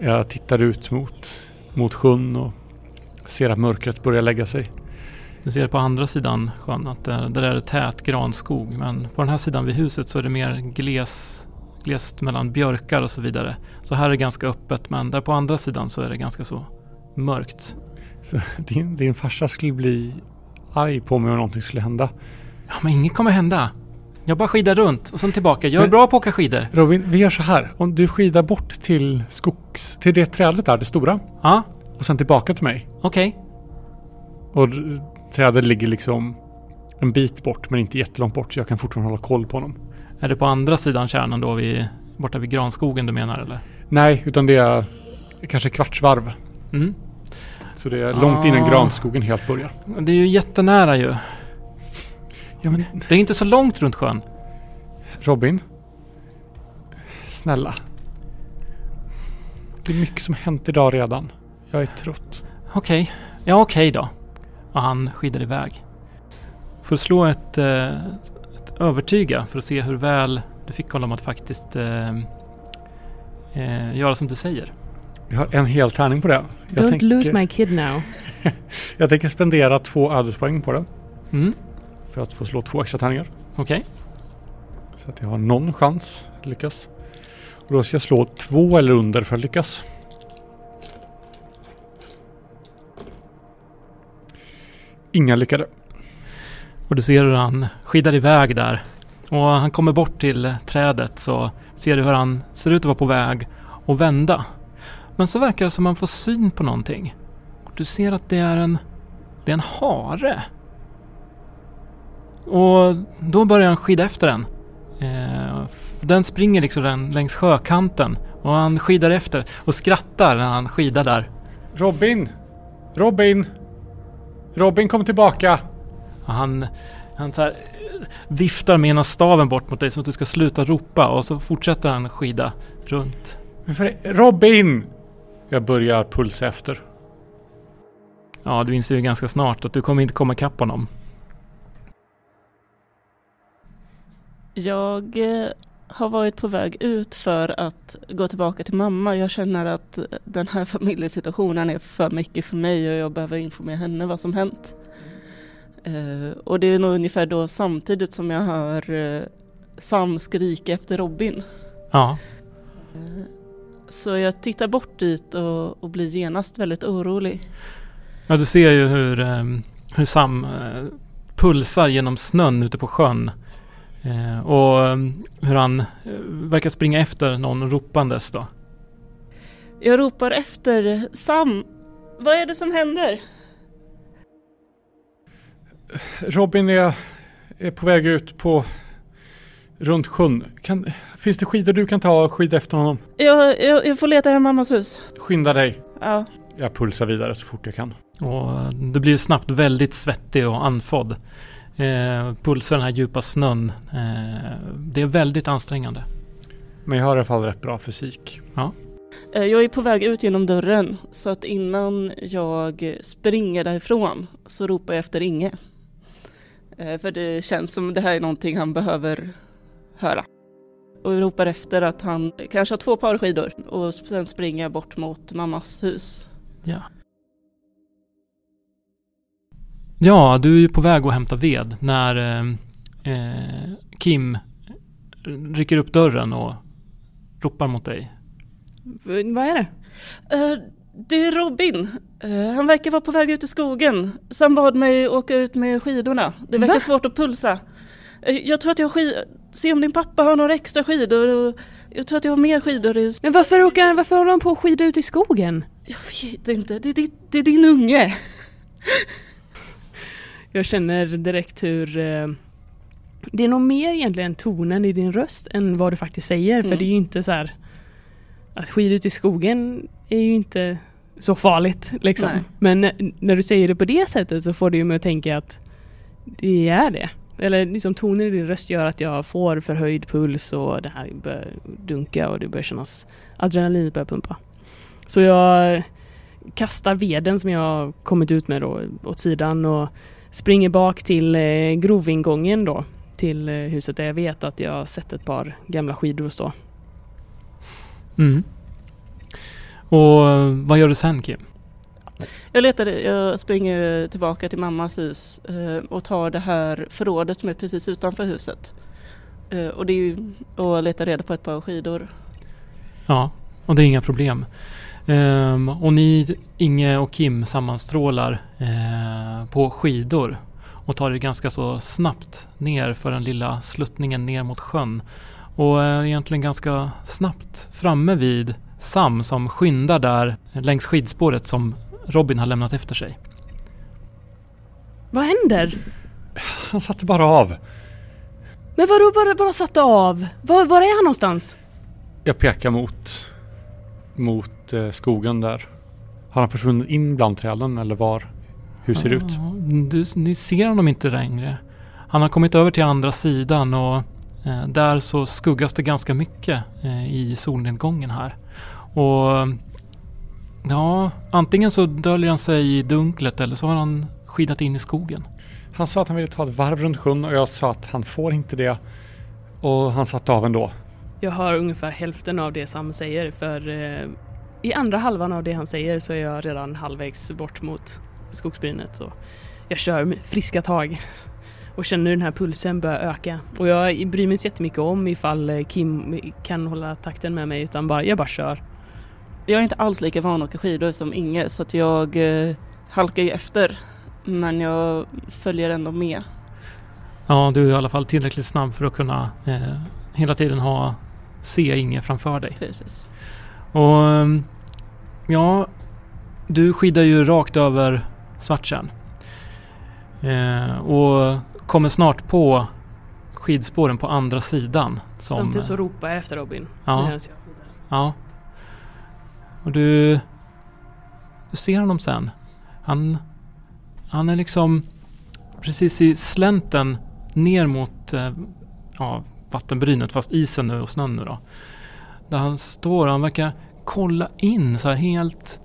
Jag tittar ut mot, mot sjön och ser att mörkret börjar lägga sig. Du ser på andra sidan sjön att det, där är tät granskog. Men på den här sidan vid huset så är det mer gles, glest mellan björkar och så vidare. Så här är det ganska öppet men där på andra sidan så är det ganska så mörkt. Så din, din farsa skulle bli arg på mig om någonting skulle hända. Ja men inget kommer hända. Jag bara skidar runt och sen tillbaka. Jag är Men- bra på att åka skidor. Robin, vi gör så här. Om du skidar bort till skogs... Till det trädet där, det stora. Ja, Och sen tillbaka till mig. okej. Och d- trädet ligger liksom en bit bort men inte jättelångt bort så jag kan fortfarande hålla koll på honom. Är det på andra sidan kärnan då vid, borta vid granskogen du menar eller? Nej, utan det är kanske kvartsvarv. Mm. Så det är långt innan Ah. granskogen helt börjar. Det är ju jättenära ju. Ja men Det är inte så långt runt sjön. Robin. Snälla. Det är mycket som hänt idag redan. Jag är trött. Okej, ja okej då. Och han skidar iväg. Får slå ett, eh, ett övertyga för att se hur väl du fick honom att faktiskt eh, eh, göra som du säger. Jag har en hel tärning på det. Jag, Don't tänker, lose my kid now. jag tänker spendera två ödespoäng på det. Mm, för att få slå två extra tärningar. okej. Så att jag har någon chans att lyckas. Och då ska jag slå två eller under för att lyckas. Inga lyckade. Och du ser hur han skidar iväg där. Och han kommer bort till trädet så ser du hur han ser ut att vara på väg att vända. Men så verkar det som att man får syn på någonting. Och du ser att det är en, det är en hare. Och då börjar han skida efter den. Eh, den springer liksom den längs sjökanten. Och han skidar efter och skrattar när han skidar där. Robin! Robin! Robin kom tillbaka! Och han, han så här, eh, viftar med ena staven bort mot dig som att du ska sluta ropa och så fortsätter han skida runt. Robin! Jag börjar pulsa efter. Ja, du inser ju ganska snart att du kommer inte komma ikapp honom. Jag eh, har varit på väg ut för att gå tillbaka till mamma. Jag känner att den här familjesituationen är för mycket för mig och jag behöver informera henne vad som hänt. Eh, och det är nog ungefär då samtidigt som jag hör eh, Sam skrika efter Robin. Ja. Så jag tittar bort dit och, och blir genast väldigt orolig. Ja, du ser ju hur, hur Sam pulsar genom snön ute på sjön. Eh, och eh, hur han eh, verkar springa efter någon ropandes då. Jag ropar efter Sam. Vad är det som händer? Robin är, är på väg ut på runt sjön. Kan, finns det skidor du kan ta och skida efter honom? Jag, jag, jag får leta hem mammas hus. Skynda dig. Ja. Jag pulsar vidare så fort jag kan. Och eh, du blir snabbt väldigt svettig och andfådd. Eh, pulsar den här djupa snön. Eh, det är väldigt ansträngande. Men jag har i alla fall rätt bra fysik. Eh, Jag är på väg ut genom dörren så att innan jag springer därifrån så ropar jag efter Inge. Eh, För det känns som det här är någonting han behöver höra. Och jag ropar efter att han kanske har två par skidor och sen springer jag bort mot mammas hus. Ja. Ja, du är ju på väg att hämta ved när eh, eh, Kim rycker upp dörren och ropar mot dig. V- Vad är det? Eh, Det är Robin. Eh, Han verkar vara på väg ut i skogen. Så han bad mig åka ut med skidorna. Det verkar Va? svårt att pulsa. Eh, Jag tror att jag skid... Se om din pappa har några extra skidor. Och jag tror att jag har mer skidor i... Men varför, åker, varför håller han på att skida ut i skogen? Jag vet inte. Det är, din- det är din unge. Jag känner direkt hur eh, det är nog mer egentligen tonen i din röst än vad du faktiskt säger. För Mm. det är ju inte så här att skida ut i skogen är ju inte så farligt liksom. Men när du säger det på det sättet så får ju mig att tänka att det är det. Eller liksom tonen i din röst gör att jag får förhöjd puls och det här börjar dunka och det börjar kännas adrenalinet börjar pumpa. Så jag kastar veden som jag kommit ut med då åt sidan och springer bak till eh, grovingången då till eh, huset där jag vet att jag har sett ett par gamla skidor stå. Mm. Och vad gör du sen Kim? Jag letar, jag springer tillbaka till mammas hus eh, och tar det här förrådet som är precis utanför huset. Eh, Och det är ju och letar reda på ett par skidor. Ja, och det är inga problem. Ehm, och ni, Inge och Kim, sammanstrålar eh, på skidor och tar det ganska så snabbt ner för den lilla sluttningen ner mot sjön. Och är egentligen ganska snabbt framme vid Sam som skyndar där längs skidspåret som Robin har lämnat efter sig. Vad händer? Han satte bara av. Men vadå bara, bara satte av? Var, var är han någonstans? Jag pekar mot, mot eh, skogen där. Har han försvunnit in bland träden eller var? Hur ser det ut? Du, ni ser honom inte längre. Han har kommit över till andra sidan och eh, där så skuggas det ganska mycket eh, i solnedgången här. Och ja, antingen så döljer han sig i dunklet eller så har han skidat in i skogen. Han sa att han ville ta ett varv runt sjön och jag sa att han får inte det. Och han satte av ändå. Jag hör ungefär hälften av det Sam säger för eh, i andra halvan av det han säger så är jag redan halvvägs bort mot skogsbrynet. Så jag kör med friska tag och känner den här pulsen börjar öka. Och jag bryr mig inte jättemycket om ifall eh, Kim kan hålla takten med mig utan bara, jag bara kör. Jag är inte alls lika van att åka skidor som Inge så att jag eh, halkar ju efter. Men jag följer ändå med. Ja, du är i alla fall tillräckligt snabb för att kunna eh, hela tiden ha se Inge framför dig. Precis. Och ehm, ja, du skidar ju rakt över Svarttjärn. Eh, och kommer snart på skidspåren på andra sidan. Som, Samtidigt så ropar jag efter Robin. Ja. Ja. Och du, du ser honom sen. Han, han är liksom precis i slänten ner mot eh, ja, vattenbrynet fast isen nu och snön nu då. Där han står och han verkar kolla in så här helt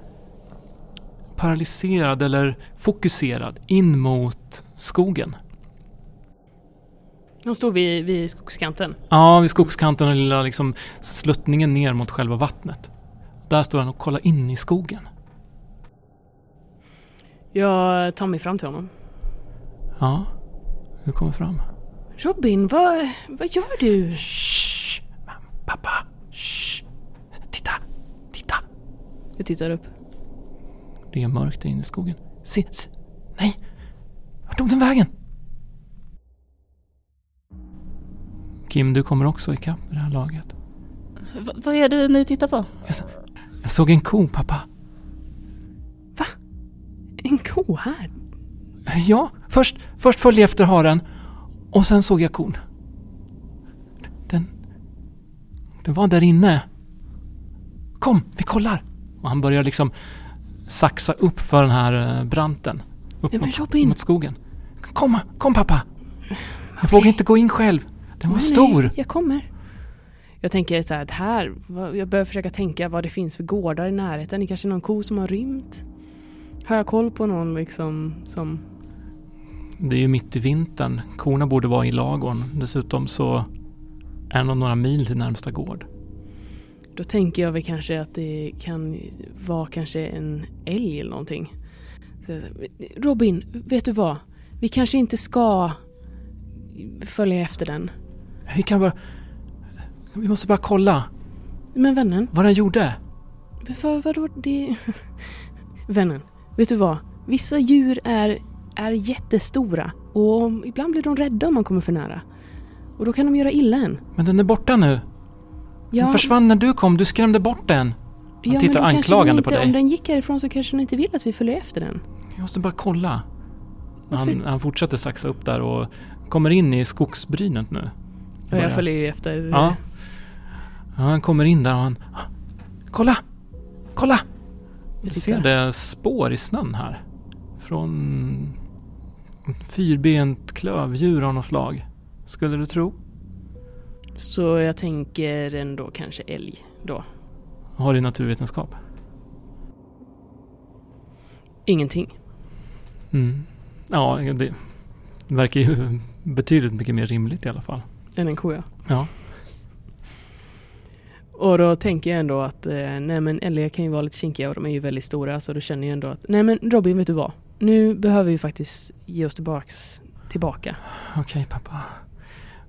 paralyserad eller fokuserad in mot skogen. Han står vid, vid skogskanten. Ja, vid skogskanten och lilla liksom sluttningen ner mot själva vattnet. Där står han och kollar in i skogen. Jag tar mig fram till honom. Ja, du kommer fram. Robin, vad, vad gör du? Shh, pappa. Shh. Titta, titta. Jag tittar upp. Det är mörkt där inne i skogen. Se, se. Nej! Vart tog den vägen? Kim, du kommer också ikapp i det här laget. V- vad är det ni tittar på? Jag såg en ko, pappa. En ko här? Ja, först, först följde jag efter haren och sen såg jag kon. Den... Den var där inne. Kom, vi kollar! Och han börjar liksom saxa upp för den här eh, branten. Upp Nej, mot, Robin. mot skogen. Kom, kom pappa! Jag vågar inte gå in själv. Den var Nej, stor. Nej, jag kommer. Jag tänker så här, här, jag börjar försöka tänka vad det finns för gårdar i närheten. Det kanske är någon ko som har rymt. Har jag koll på någon liksom som... Det är ju mitt i vintern. Korna borde vara i lagorn. Dessutom så är det några mil till närmsta gård. Då tänker jag väl kanske att det kan vara kanske en älg eller någonting. Robin, vet du vad? Vi kanske inte ska följa efter den. Vi kan bara... Vi måste bara kolla Men vännen, vad den gjorde. Vad, vadå det... Vännen, vet du vad? Vissa djur är, är jättestora och ibland blir de rädda om man kommer för nära. Och då kan de göra illa en. Men den är borta nu. Den försvann när du kom. Du skrämde bort den. ja, tittar men anklagande den på inte, dig. Om den gick härifrån så kanske den inte vill att vi följer efter den. Jag måste bara kolla. Varför? Han, han fortsätter saxa upp där och kommer in i skogsbrynet nu. Börjar. jag följer ju efter. Ja. ja. Han kommer in där och han... Kolla! Kolla! Du ser det spår i snön här. Från fyrbent klövdjur av något slag. Skulle du tro? Så jag tänker ändå kanske älg då. Har i naturvetenskap. Ingenting. Mm. Ja, det verkar ju betydligt mycket mer rimligt i alla fall. Än en ko ja. Ja. Och då tänker jag ändå att eh, nej men älgar kan ju vara lite kinkiga och de är ju väldigt stora så då känner jag ändå att nej men Robin vet du vad? Nu behöver vi faktiskt ge oss tillbaks tillbaka. Okej pappa.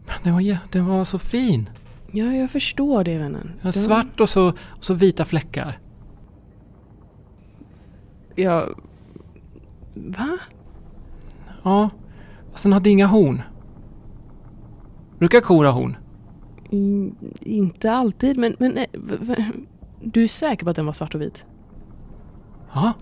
Men den var, jä- den var så fin. Ja, jag förstår det vännen. Den var Den- svart och så, och så vita fläckar. Ja... Va? Ja. Och sen hade inga horn. Brukar kor ha horn? Mm, inte alltid men, men nej, v- v- du är säker på att den var svart och vit? Ja.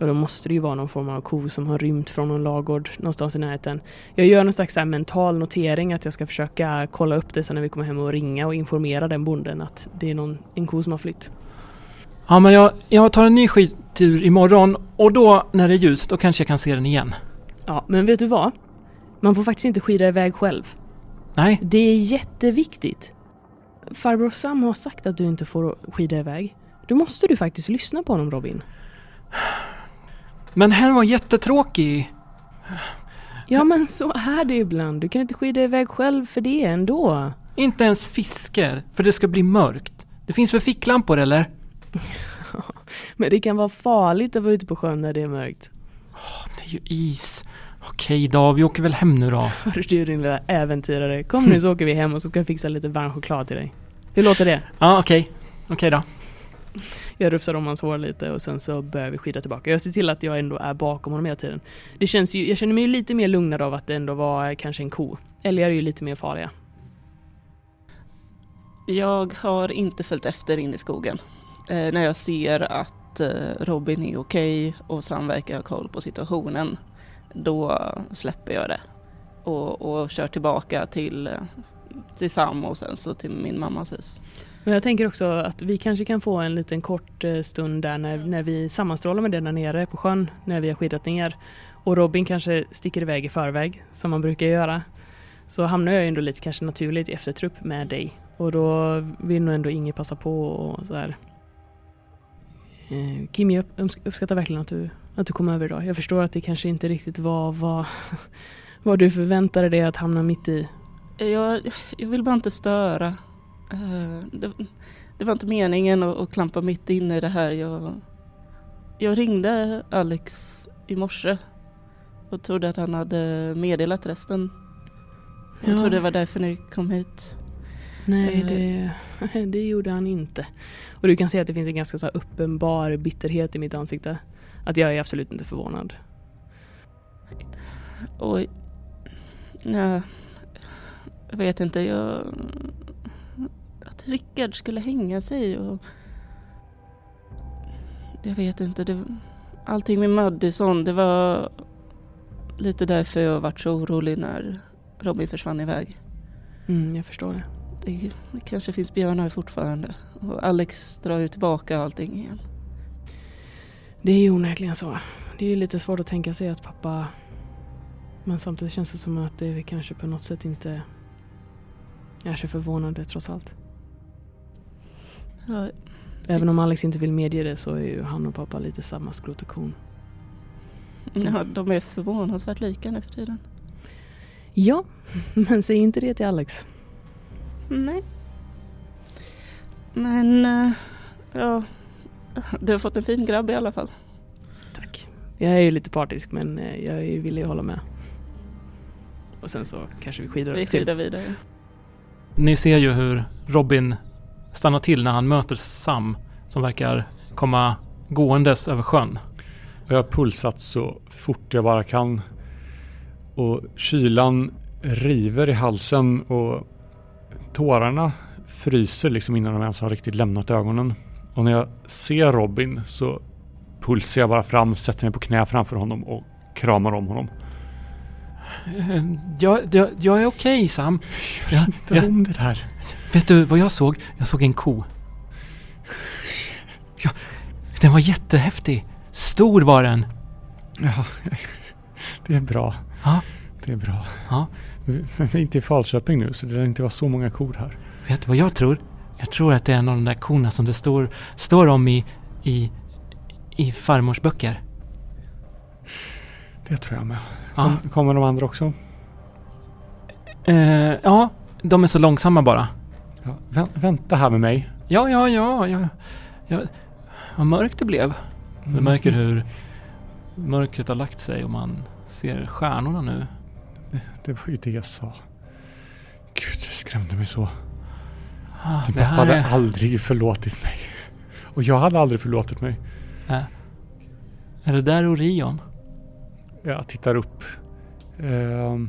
Och då måste det ju vara någon form av ko som har rymt från någon lagård någonstans i närheten. Jag gör någon slags mental notering att jag ska försöka kolla upp det sen när vi kommer hem och ringa och informera den bonden att det är någon, en ko som har flytt. Ja men jag, jag tar en ny skidtur imorgon och då när det är ljust då kanske jag kan se den igen. Ja, men vet du vad? Man får faktiskt inte skida iväg själv. Nej, Det är jätteviktigt. Farbror Sam har sagt att du inte får skida iväg. Då måste du faktiskt lyssna på honom Robin. men hen var jättetråkig. Ja men så är det ibland. Du kan inte skida iväg själv för det ändå. Inte ens fiske, för det ska bli mörkt. Det finns väl ficklampor eller? Men det kan vara farligt att vara ute på sjön när det är mörkt. Det är ju is. Okej då, vi åker väl hem nu då. Hörru du din lilla äventyrare. Kom nu så åker vi hem och så ska jag fixa lite varm choklad till dig. Hur låter det? Ja okej. Okej då. Jag rufsar om hans hår lite och sen så börjar vi skida tillbaka. Jag ser till att jag ändå är bakom honom hela tiden. Det känns ju, jag känner mig ju lite mer lugnad av att det ändå var kanske en ko. Älgar är ju lite mer farliga. Jag har inte följt efter in i skogen. Eh, när jag ser att eh, Robin är okej och Sam verkar ha koll på situationen, då släpper jag det. Och, och kör tillbaka till, eh, till Sam och sen så till min mammas hus. Men jag tänker också att vi kanske kan få en liten kort eh, stund där när, när vi sammanstrålar med det där nere på sjön när vi har skidat ner. Och Robin kanske sticker iväg i förväg som man brukar göra. Så hamnar jag ändå lite kanske naturligt i eftertrupp med dig. Och då vill nog ändå Inge passa på och så här. Eh, Kim, jag uppsk- uppskattar verkligen att du, att du kom över idag. Jag förstår att det kanske inte riktigt var vad, vad du förväntade dig att hamna mitt i. Jag, jag vill bara inte störa. Eh, det, det var inte meningen att, att klampa mitt inne i det här. Jag, jag ringde Alex i morse och trodde att han hade meddelat resten. Jag Ja. tror det var därför ni kom hit. Nej, Eh. det, det gjorde han inte. Och du kan se att det finns en ganska så uppenbar bitterhet i mitt ansikte. Att jag är absolut inte förvånad. Oj. Ja, jag vet inte, jag... Att Rickard skulle hänga sig och... Jag vet inte, det... Allting med Madison, det var lite därför jag varit så orolig när Robin försvann iväg. Mm, jag förstår det. Det, det kanske finns björnar fortfarande. Och Alex drar ju tillbaka allting igen. Det är ju onekligen så. Det är ju lite svårt att tänka sig att pappa... Men samtidigt känns det som att det kanske på något sätt inte är så förvånande trots allt. Ja, Även om Alex inte vill medge det så är ju han och pappa lite samma skrot och korn. ja, de är förvånansvärt lika nu för tiden. Ja, men säg inte det till Alex. Nej. Men, eh, ja. Du har fått en fin grabb i alla fall. Tack. Jag är ju lite partisk men eh, jag är ju villig att hålla med. Och sen så kanske vi skidar Vi upp till. skidar vidare. Ni ser ju hur Robin stannar till när han möter Sam som verkar komma gåendes över sjön. Och jag har pulsat så fort jag bara kan. Och kylan river i halsen och tårarna fryser liksom innan de ens har riktigt lämnat ögonen. Och när jag ser Robin så pulsar jag bara fram, sätter mig på knä framför honom och kramar om honom. Eh, Jag, jag, jag är okej Sam. Ja, Inte ja. om det där. Vet du vad jag såg? Jag såg en ko. Ja, den var jättehäftig. Stor var den. Ja, det är bra. Ja. Det är bra. Ja. Vi är inte i Falköping nu så det lär inte vara så många kor här. Vet du vad jag tror? Jag tror att det är en av de där korna som det står, står om i, i, i farmors böcker. Det tror jag med. Ja. Kom, kommer de andra också? Eh, ja, de är så långsamma bara. Ja, vä- vänta här med mig. Ja, ja, ja, ja. ja. Vad mörkt det blev. Du märker hur mörkret har lagt sig och man ser stjärnorna nu. Det var ju det jag sa. Gud, det skrämde mig så. Ah, Din det pappa hade är... aldrig förlåtit mig. Och jag hade aldrig förlåtit mig. Är det där Orion? Jag tittar upp. Ehm,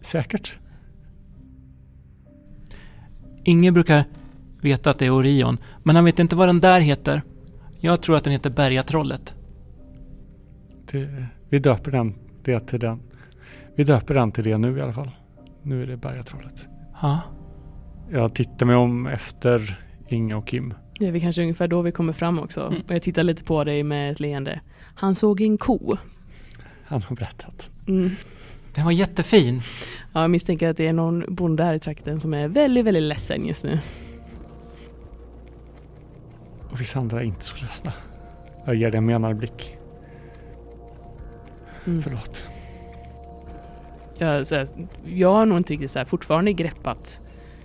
säkert. Ingen brukar veta att det är Orion, men han vet inte vad den där heter. Jag tror att den heter Bergatrollet. Det, vi döper den, det till den. Vi döper den till det nu i alla fall. Nu är det Bergatrollet. Ja, Jag tittar mig om efter Inga och Kim. Det är väl kanske ungefär då vi kommer fram också. Mm. Och jag tittar lite på dig med ett leende. Han såg en ko. Han har berättat. Mm. Den var jättefin. Ja, jag misstänker att det är någon bonde här i trakten som är väldigt, väldigt ledsen just nu. Och vissa andra är inte så ledsna. Jag ger dig en menarblick. Mm. Förlåt. Jag, så här, jag har nog inte riktigt så här, fortfarande greppat.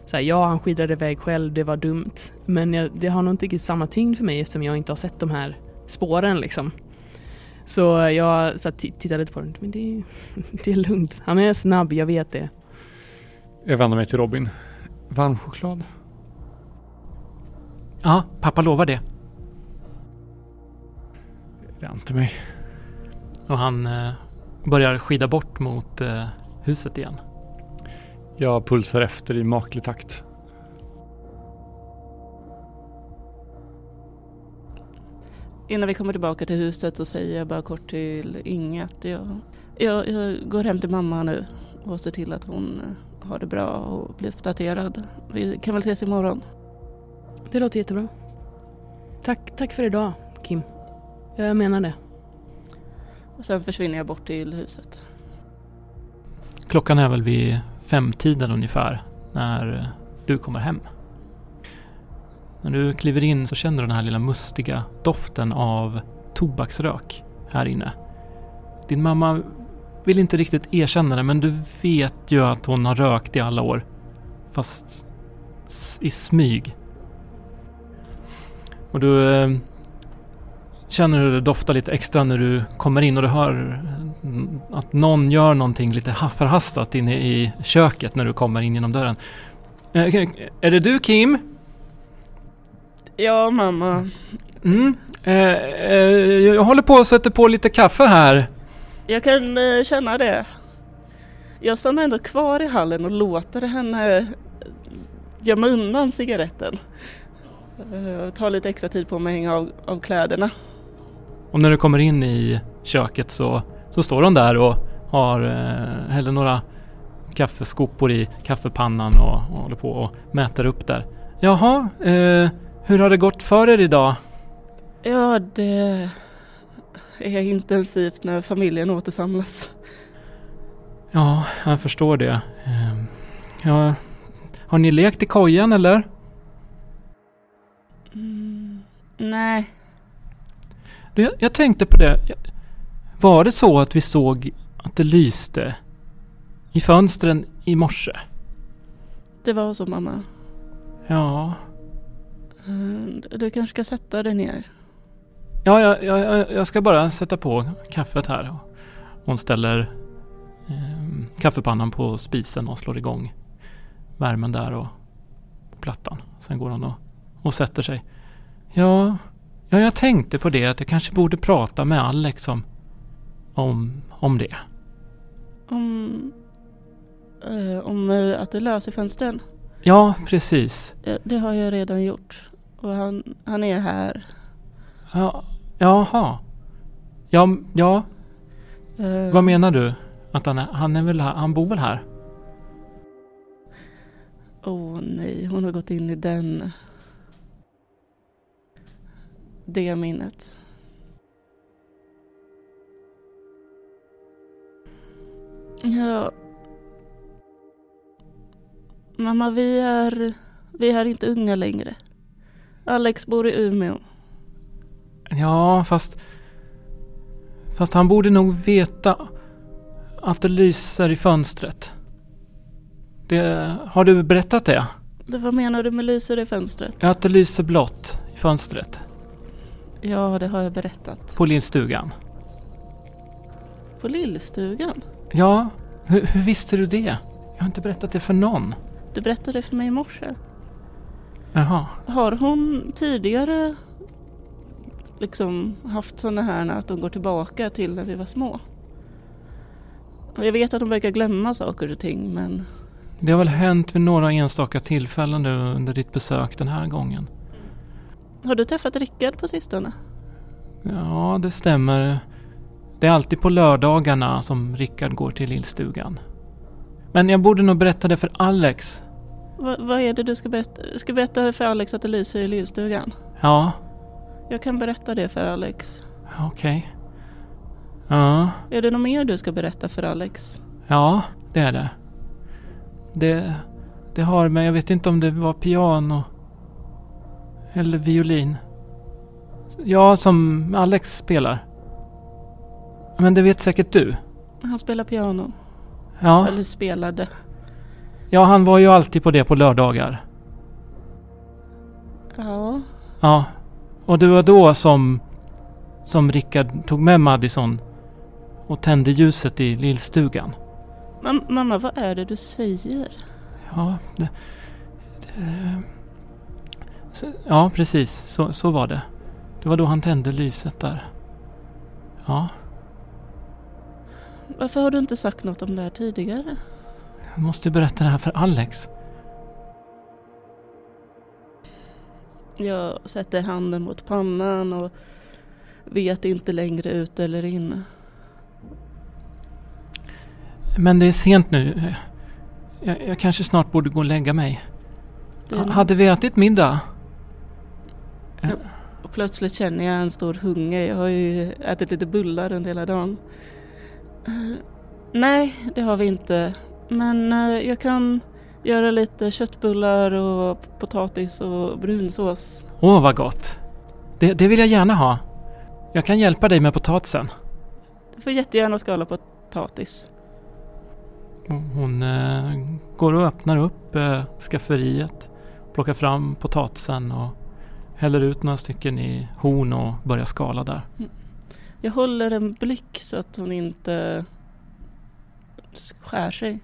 Så här, ja, han skidade iväg själv, det var dumt. Men jag, det har nog inte riktigt samma tyngd för mig eftersom jag inte har sett de här spåren liksom. Så jag så här, t- tittar lite på den. Men det, är- det är lugnt. Han är snabb, jag vet det. Jag vänder mig till Robin. Varm choklad. Ja, pappa lovar det. Inte mig. Och han eh, börjar skida bort mot eh, huset igen. Jag pulsar efter i maklig takt. Innan vi kommer tillbaka till huset så säger jag bara kort till Inge att jag, jag, jag går hem till mamma nu och ser till att hon har det bra och blir uppdaterad. Vi kan väl ses imorgon. Det låter jättebra. Tack, tack för idag, Kim. Jag menar det. Och sen försvinner jag bort till huset. Klockan är väl vid femtiden ungefär när du kommer hem. När du kliver in så känner du den här lilla mustiga doften av tobaksrök här inne. Din mamma vill inte riktigt erkänna det men du vet ju att hon har rökt i alla år. Fast i smyg. Och du eh, känner hur det doftar lite extra när du kommer in och du hör att någon gör någonting lite förhastat inne i köket när du kommer in genom dörren. Eh, Är det du Kim? Ja, mamma. Mm. Eh, eh, jag håller på att sätta på lite kaffe här. Jag kan eh, känna det. Jag stannar ändå kvar i hallen och låter henne eh, gömma undan cigaretten. Eh, tar lite extra tid på mig att hänga av, av kläderna. Och när du kommer in i köket så, så står hon där och har eh, häller några kaffeskopor i kaffepannan och, och håller på och mäter upp där. Jaha, eh, hur har det gått för er idag? Ja, det är intensivt när familjen återsamlas. Ja, jag förstår det. Eh, ja, har ni lekt i kojan eller? Mm, nej, Du, jag, tänkte på det. Var det så att vi såg att det lyste i fönstren i morse? det var så mamma. Ja, Du kanske ska sätta dig ner. Ja, jag, jag, jag- ska bara sätta på kaffet här. Hon ställer ehm, kaffepannan på spisen och slår igång värmen där och på plattan. Sen går hon och, och sätter sig. Ja, ja, jag tänkte på det att jag kanske borde prata med Alex om, om, om det. Om, eh, om eh, att du löser fönstren. Ja, precis. Det har jag redan gjort. Och han, han är här. Ja, jaha. Ja, ja, Eh, vad menar du? Att han är, han är väl här, han bor väl här? Åh nej, hon har gått in i den... Det minnet. Ja... Mamma, vi är, vi är inte unga längre. Alex bor i Umeå. Ja, fast... Fast han borde nog veta att det lyser i fönstret. Det, har du berättat det? Det, vad menar du med lyser i fönstret? Att det lyser blått i fönstret Ja, det har jag berättat. på lillstugan. På lillstugan? Ja, hur, hur visste du det? Jag har inte berättat det för någon. Du berättade för mig i morse. Jaha. Har hon tidigare liksom haft sådana här att de går tillbaka till när vi var små? Jag vet att de verkar glömma saker och ting men Det har väl hänt vid några enstaka tillfällen nu under ditt besök den här gången. har du träffat Rickard på sistone? Ja, det stämmer. Det är alltid på lördagarna som Rickard går till lillstugan. Men jag borde nog berätta det för Alex. Va, vad är det du ska berätta? Ska berätta för Alex att det lyser i lillstugan? Ja, Jag kan berätta det för Alex. okej. Ja, Är det något mer du ska berätta för Alex? ja, det är det. Det, det har men jag vet inte om det var piano eller violin. Ja, som Alex spelar. Men det vet säkert du. Han spelar piano. Ja, Eller spelade. Ja han var ju alltid på det på lördagar. Ja. Ja, och det var då som, som Rickard tog med Madison och tände ljuset i lillstugan. Mam- mamma, vad är det du säger? Ja, det, det, så, ja precis. Så, så var det. Det var då han tände lyset där. Ja, Varför har du inte sagt något om det här tidigare? Jag måste berätta det här för Alex. Jag sätter handen mot pannan och vet inte längre ut eller in. Men det är sent nu. Jag, jag kanske snart borde gå och lägga mig. Hade vi ätit middag? Och plötsligt känner jag en stor hunger. Jag har ju ätit lite bullar under hela dagen. Nej, det har vi inte. Men eh, jag kan göra lite köttbullar och potatis och brunsås. Åh, vad gott. Det, det vill jag gärna ha. Jag kan hjälpa dig med potatisen. Du får jättegärna skala potatis. Hon eh, går och öppnar upp eh, skafferiet. Plockar fram potatisen och häller ut några stycken i horn och börjar skala där. Jag håller en blick så att hon inte skär sig.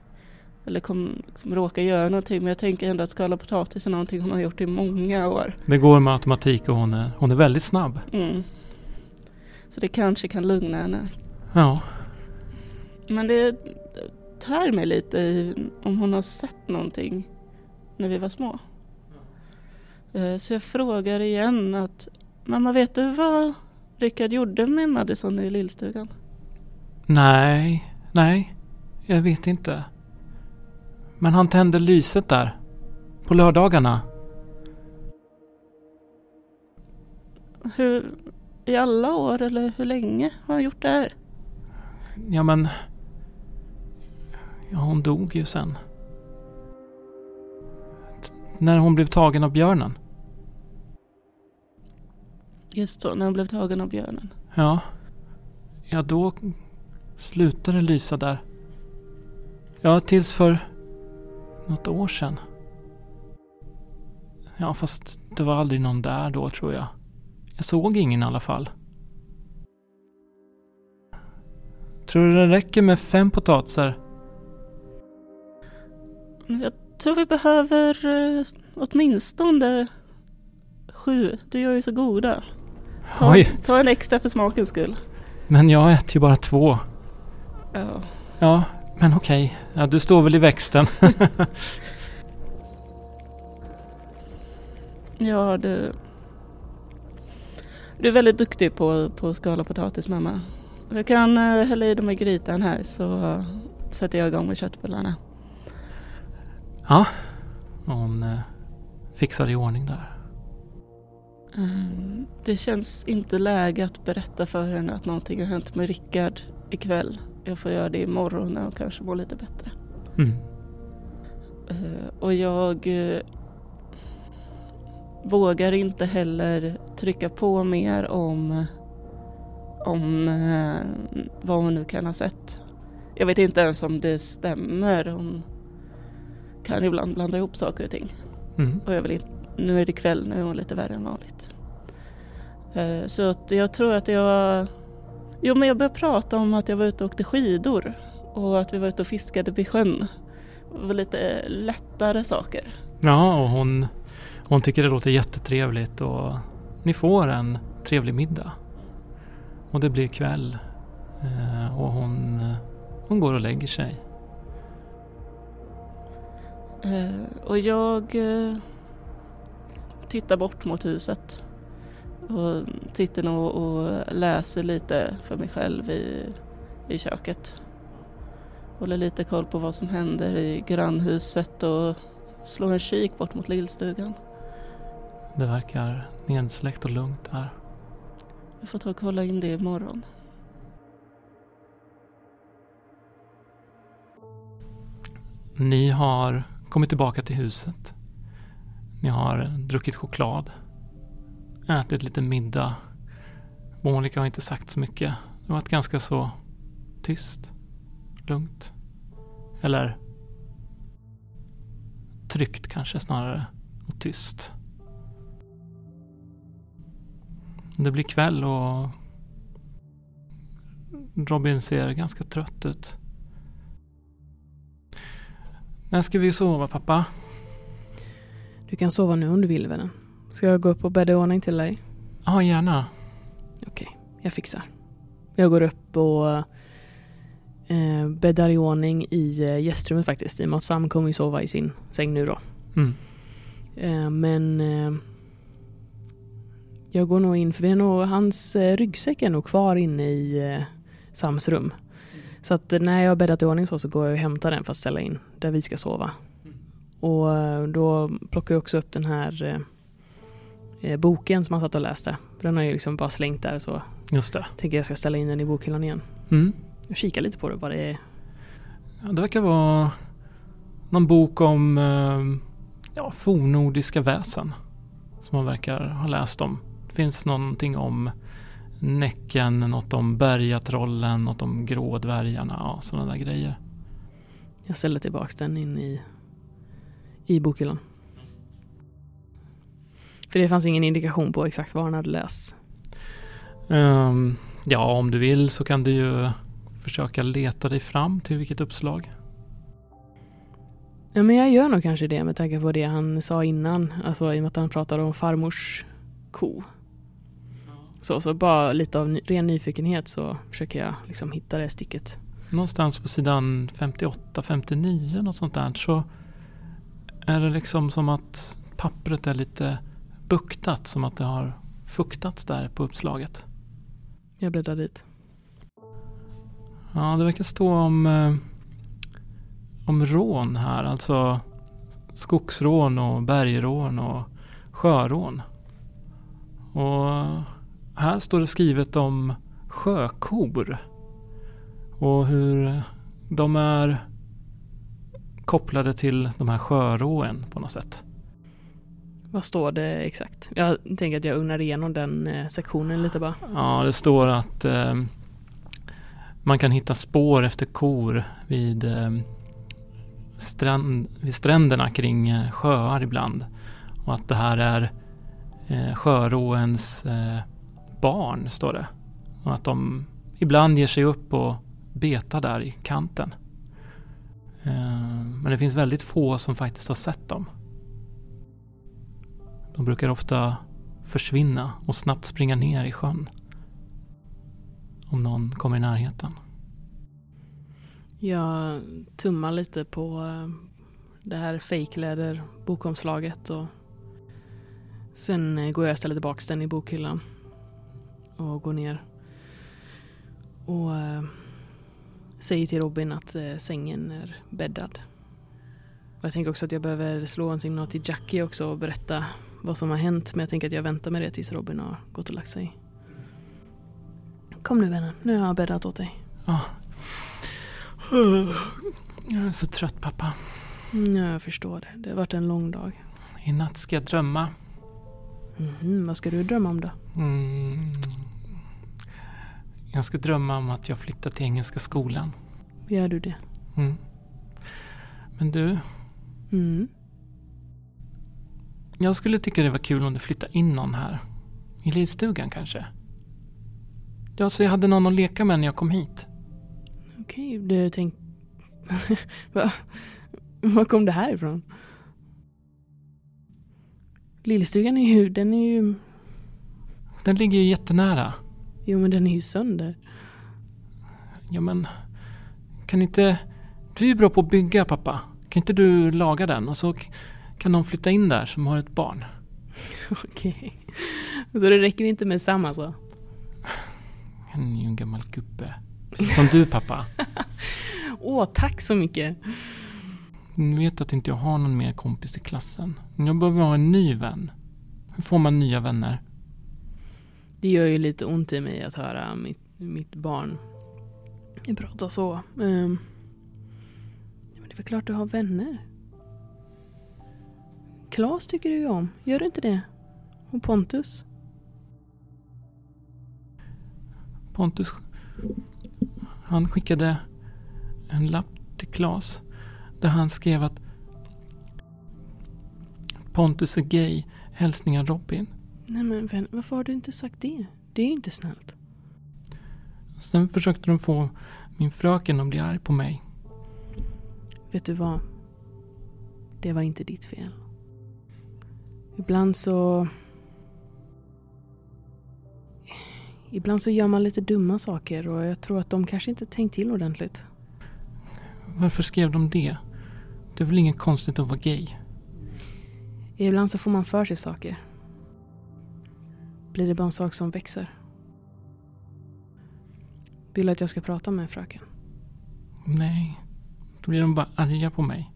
Eller kom råka göra någonting. Men jag tänker ändå att skala potatis är någonting hon har gjort i många år. Det går med automatik och hon är, hon är väldigt snabb. Mm. Så det kanske kan lugna henne. Ja, Men det tär mig lite i om hon har sett någonting när vi var små. Eh, Så jag frågar igen att Mamma vet du vad Rickard gjorde med Madison i lillstugan? nej, nej, jag vet inte. Men han tände lyset där. På lördagarna. Hur, I alla år eller hur länge har han gjort det här? Ja men... Ja, hon dog ju sen. T- När hon blev tagen av björnen. Just så, när han blev tagen av björnen. Ja. Ja, då slutade lysa där. Ja, tills för något år sedan. Ja, fast det var aldrig någon där då tror jag. Jag såg ingen i alla fall. Tror du det räcker med fem potatisar? Jag tror vi behöver eh, åtminstone sju. Du gör ju så goda. Ta, Oj, ta en extra för smakens skull. men jag äter ju bara två. Ja. Ja, men okej. Ja, du står väl i växten. Ja, du... Du är väldigt duktig på, på att skala potatis, mamma. Du kan uh, hälla i dem i grytan här så eh, sätter jag igång med köttbullarna. ja, hon eh, fixar i ordning där. Mm, det känns inte läge att berätta för henne att någonting har hänt med Rickard ikväll. Jag får göra det imorgon när hon kanske mår lite bättre. Mm. Eh, och jag eh, vågar inte heller trycka på mer om, om eh, vad hon nu kan ha sett. Jag vet inte ens om det stämmer. Hon kan ibland blanda ihop saker och ting. Mm. Och jag vill inte, nu är det kväll, nu är hon lite värre än vanligt. Så jag tror att jag... Jo men jag började prata om att jag var ute och åkte skidor. Och att vi var ute och fiskade vid sjön. Det var lite lättare saker. Ja, och hon, hon tycker det låter jättetrevligt och ni får en trevlig middag. Och det blir kväll. Eh, och hon, hon går och lägger sig. Eh, Och jag eh, tittar bort mot huset. Och sitter nog och läser lite för mig själv i, i köket. Håller lite koll på vad som händer i grannhuset och slår en kik bort mot lillstugan. Det verkar nedsläckt och lugnt här. Jag får ta och kolla in det imorgon. Ni har kommit tillbaka till huset. Ni har druckit choklad. Ätit lite middag. Monica har inte sagt så mycket. Det har varit ganska så tyst. Lugnt. Eller tryggt kanske snarare. Och tyst. Det blir kväll och Robin ser ganska trött ut. När ska vi sova pappa? Du kan sova nu om du vill vännen. Ska jag gå upp och bädda i ordning till dig? Ja, gärna. Okej, jag fixar. Jag går upp och eh, bäddar i ordning i eh, gästrummet faktiskt. I och med att Sam kommer ju sova i sin säng nu då. Mm. Eh, men eh, jag går nog in, för vi har nog, hans ryggsäck är nog kvar inne i Sams rum. Så att när jag har bäddat i ordning så, så går jag och hämtar den för att ställa in där vi ska sova. Och eh, då plockar jag också upp den här eh, boken som han satt och läste. För den har jag liksom bara slängt där så Just det. tänker jag ska ställa in den i bokhyllan igen. Mm. Och kika lite på det, vad det är. Ja, det verkar vara någon bok om eh, ja, fornordiska väsen. Som man verkar ha läst om. Det finns någonting om Näcken, något om bergatrollen, något om grådvärgarna, ja sådana där grejer. Jag ställer tillbaks den in i, i bokhyllan. För det fanns ingen indikation på exakt vad han hade läst. Ehm, ja, om du vill så kan du ju försöka leta dig fram till vilket uppslag. Ja, men jag gör nog kanske det med tanke på det han sa innan. Alltså i och med att han pratade om farmors ko. Så, så bara lite av ren nyfikenhet så försöker jag liksom hitta det stycket. Någonstans på sidan 58-59 något sånt där så är det liksom som att pappret är lite buktat som att det har fuktats där på uppslaget. Jag bläddrar dit. Ja, det verkar stå om, eh, om rån här, alltså skogsrån och bergrån och sjörån. Och här står det skrivet om sjökor och hur de är kopplade till de här sjöråen på något sätt. Vad står det exakt? Jag tänker att jag ugnar igenom den eh, sektionen lite bara. Ja, det står att eh, man kan hitta spår efter kor vid, eh, stränd, vid stränderna kring eh, sjöar ibland. Och att det här är eh, sjöråens eh, barn, står det. Och att de ibland ger sig upp och betar där i kanten. Eh, men det finns väldigt få som faktiskt har sett dem. De brukar ofta försvinna och snabbt springa ner i sjön. Om någon kommer i närheten. Jag tummar lite på eh, det här fejkläder bokomslaget och sen eh, går jag och ställer tillbaka den i bokhyllan och går ner och eh, säger till Robin att sängen är bäddad. Och jag tänker också att jag behöver slå en signal till Jackie också och berätta vad som har hänt men jag tänker att jag väntar med det tills Robin har gått och lagt sig. Kom nu vännen, nu har jag bäddat åt dig. Ja. Jag är så trött pappa. Mm, ja, jag förstår det. Det har varit en lång dag. I natt ska jag drömma. Mhm, vad ska du drömma om då? Mm. Jag ska drömma om att jag flyttar till Engelska skolan. Gör du det? Mm. Men du, Mm. Jag skulle tycka det var kul om du flyttade in någon här. I lillstugan kanske? Ja, så jag hade någon att leka med när jag kom hit. Okej, du tänk... Va? Var kom det här ifrån? Lillstugan är ju, den är ju... Den ligger ju jättenära. Jo men den är ju sönder. Ja men, kan inte... Du är ju bra på att bygga pappa. Kan inte du laga den och så kan någon flytta in där som har ett barn? Okej. Så det räcker inte med samma så? Han är ju en gammal gubbe. Som du pappa. Åh, tack så mycket. Ni vet att inte jag har någon mer kompis i klassen. Men Jag behöver ha en ny vän. Hur får man nya vänner? Det gör ju lite ont i mig att höra mitt, mitt barn prata så. Um, men det är väl klart du har vänner. Klas tycker du ju om, gör du inte det? Och Pontus? Pontus, han skickade en lapp till Klas där han skrev att Pontus är gay, hälsningar Robin. Nej men vän, varför har du inte sagt det? Det är ju inte snällt. Sen försökte de få min fröken att bli arg på mig. Vet du vad? Det var inte ditt fel. Ibland så... Ibland så gör man lite dumma saker och jag tror att de kanske inte tänkt till ordentligt. Varför skrev de det? Det är väl inget konstigt att vara gay? Ibland så får man för sig saker. Blir det bara en sak som växer. Vill du att jag ska prata med fröken? Nej, då blir de bara arga på mig.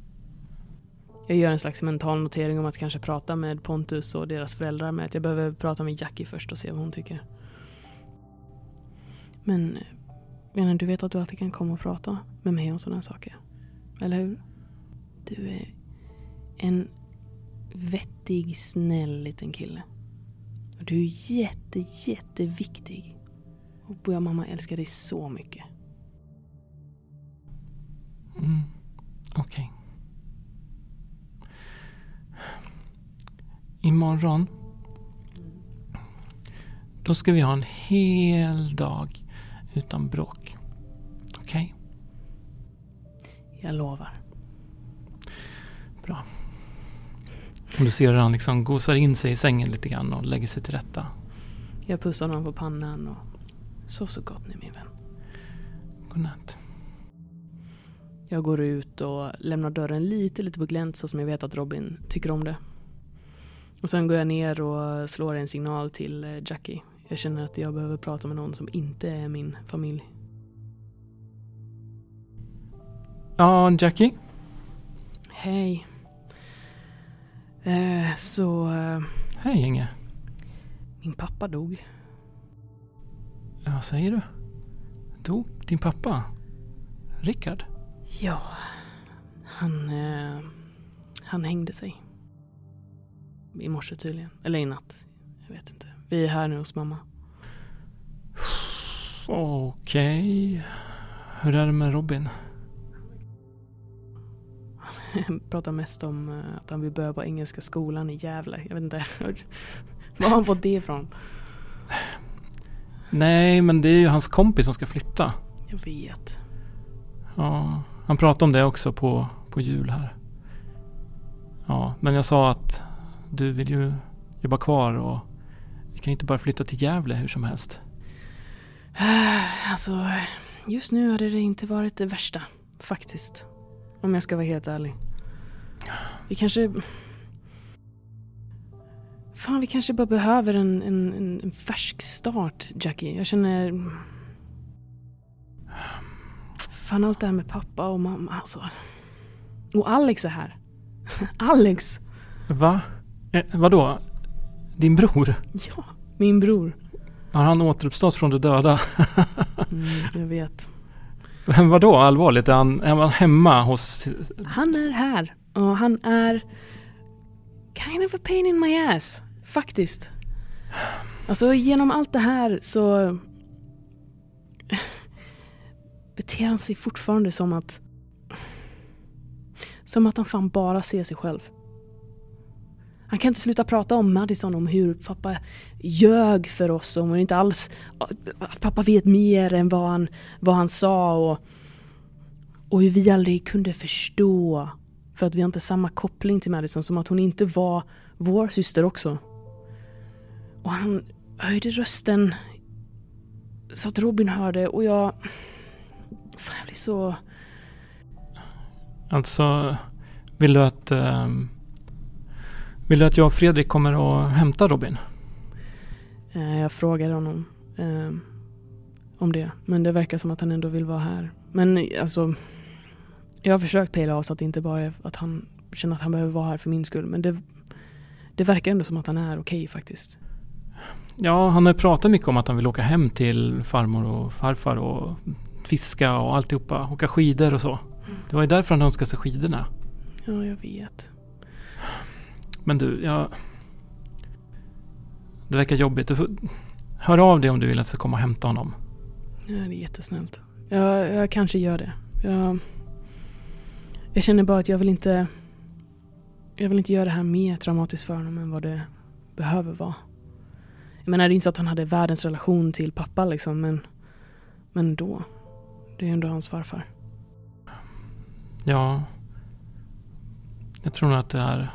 Jag gör en slags mental notering om att kanske prata med Pontus och deras föräldrar men att jag behöver prata med Jackie först och se vad hon tycker. Men, menar du vet att du alltid kan komma och prata med mig om sådana saker? Eller hur? Du är en vettig, snäll liten kille. Och du är jätte, jätteviktig. Och Boja mamma älskar dig så mycket. Mm, Okej. Imorgon Då ska vi ha en hel dag utan bråk. Okej? Jag lovar. Och du ser hur han liksom gosar in sig i sängen lite grann och lägger sig till rätta. Jag pussar honom på pannan och sov så gott nu min vän. Godnatt. Jag går ut och lämnar dörren lite, lite på glänt så som jag vet att Robin tycker om det. Och sen går jag ner och slår en signal till eh, Jackie. Jag känner att jag behöver prata med någon som inte är min familj. Ja, Jackie? Hej. Eh, så eh, Hej Inge. min pappa dog. Ja, säger du? Dog din pappa? Rickard? Ja, han, han hängde sig. I morse tydligen. Eller i natt. Jag vet inte. Vi är här nu hos mamma. Okej. Hur är det med Robin? pratar mest om eh, att han vill börja på Engelska skolan i Gävle. Jag vet inte. Var har han fått det ifrån? Nej, men det är ju hans kompis som ska flytta. Jag vet. Ja, han pratade om det också på, på jul här. Ja, men jag sa att du vill ju jobba kvar och vi kan ju inte bara flytta till Gävle hur som helst. Alltså, just nu hade det inte varit det värsta. Faktiskt. Om jag ska vara helt ärlig. Vi kanske... Fan, vi kanske bara behöver en, en, en, en färsk start, Jackie. Jag känner... Fan, allt det här med pappa och mamma, alltså. Och Alex är här. Alex! Va? Eh, vadå? Din bror? Ja, min bror. Har han återuppstått från de döda? Mm, jag vet. Men vadå allvarligt? Är han, är han hemma hos... Han är här och han är kind of a pain in my ass. Faktiskt. Alltså genom allt det här så beter han sig fortfarande som att som att han fan bara ser sig själv. Han kan inte sluta prata om Madison, om hur pappa ljög för oss, om inte alls att pappa vet mer än vad han, vad han sa och, och hur vi aldrig kunde förstå för att vi har inte samma koppling till Madison som att hon inte var vår syster också. Och han höjde rösten så att Robin hörde och jag... Fan, jag blir så... Alltså, vill du att... Um vill du att jag och Fredrik kommer och hämtar Robin? Eh, Jag frågade honom eh, om det. Men det verkar som att han ändå vill vara här. Men alltså, jag har försökt pejla av så att det inte bara är att han känner att han behöver vara här för min skull. Men det, det verkar ändå som att han är okej faktiskt. Ja, han har pratat mycket om att han vill åka hem till farmor och farfar och fiska och alltihopa. Åka skidor och så. Det var ju därför han önskade sig skidorna. Ja, jag vet. Men du, jag... Det verkar jobbigt. Du får... Hör av dig om du vill att jag ska komma och hämta honom. Ja, det är jättesnällt. Jag, jag kanske gör det. Jag, jag känner bara att jag vill inte... Jag vill inte göra det här mer traumatiskt för honom än vad det behöver vara. Jag menar, det är inte så att han hade världens relation till pappa liksom, men... Men då. Det är ändå hans farfar. Ja. Jag tror nog att det är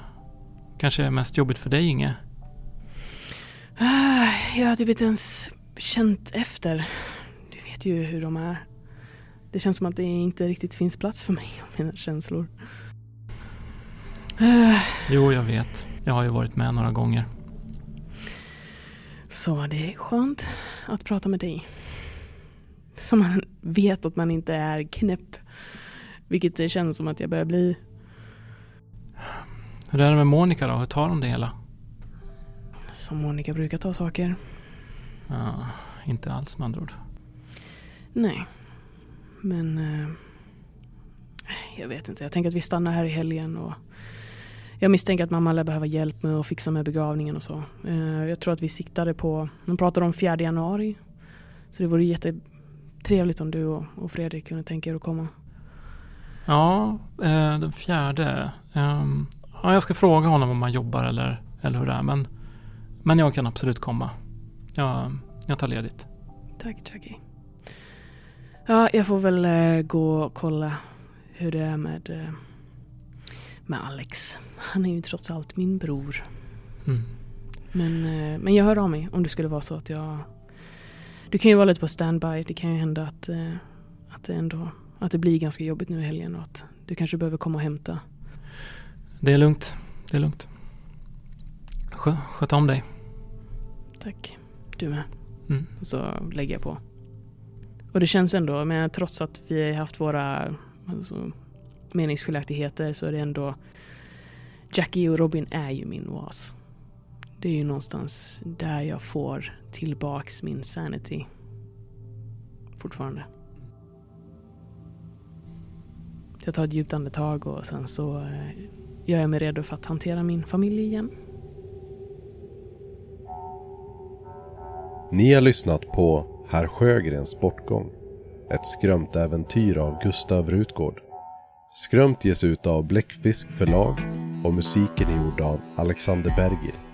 kanske är mest jobbigt för dig Inge. Ah, Jag har typ inte ens känt efter. Du vet ju hur de är. Det känns som att det inte riktigt finns plats för mig och mina känslor. Ah, Jo, jag vet. Jag har ju varit med några gånger. Så det är skönt att prata med dig. Så man vet att man inte är knäpp. Vilket det känns som att jag börjar bli. Hur är det med Monica då? Hur tar hon det hela? Som Monica brukar ta saker. Ja, inte alls med andra ord. Nej. Men... Eh, jag vet inte. Jag tänker att vi stannar här i helgen och... Jag misstänker att mamma lär behöva hjälp med att fixa med begravningen och så. Eh, jag tror att vi siktade på... De pratade om 4 januari. Så det vore jättetrevligt om du och, och Fredrik kunde tänka er att komma. Ja, eh, den fjärde. Ehm, ja, jag ska fråga honom om han jobbar eller, eller hur det är. Men, men jag kan absolut komma. jag, jag tar ledigt. Tack Jackie. Ja, jag får väl eh, gå och kolla hur det är med, eh, med Alex. Han är ju trots allt min bror. Mm. Men, eh, men jag hör av mig om det skulle vara så att jag... Du kan ju vara lite på standby. Det kan ju hända att, att, det ändå, att det blir ganska jobbigt nu i helgen och att du kanske behöver komma och hämta. Det är lugnt. Det är lugnt. Skö, sköt om dig. Tack. Du med. Mm. Och så lägger jag på. Och det känns ändå, men trots att vi har haft våra alltså, meningsskiljaktigheter så är det ändå Jackie och Robin är ju min oas. Det är ju någonstans där jag får tillbaks min sanity. Fortfarande. Jag tar ett djupt andetag och sen så eh, gör jag mig redo för att hantera min familj igen. Ni har lyssnat på Herr Sjögrens bortgång. Ett skrömt äventyr av Gustav Rutgård. Skrömt ges ut av Bläckfisk förlag och musiken är gjord av Alexander Berger.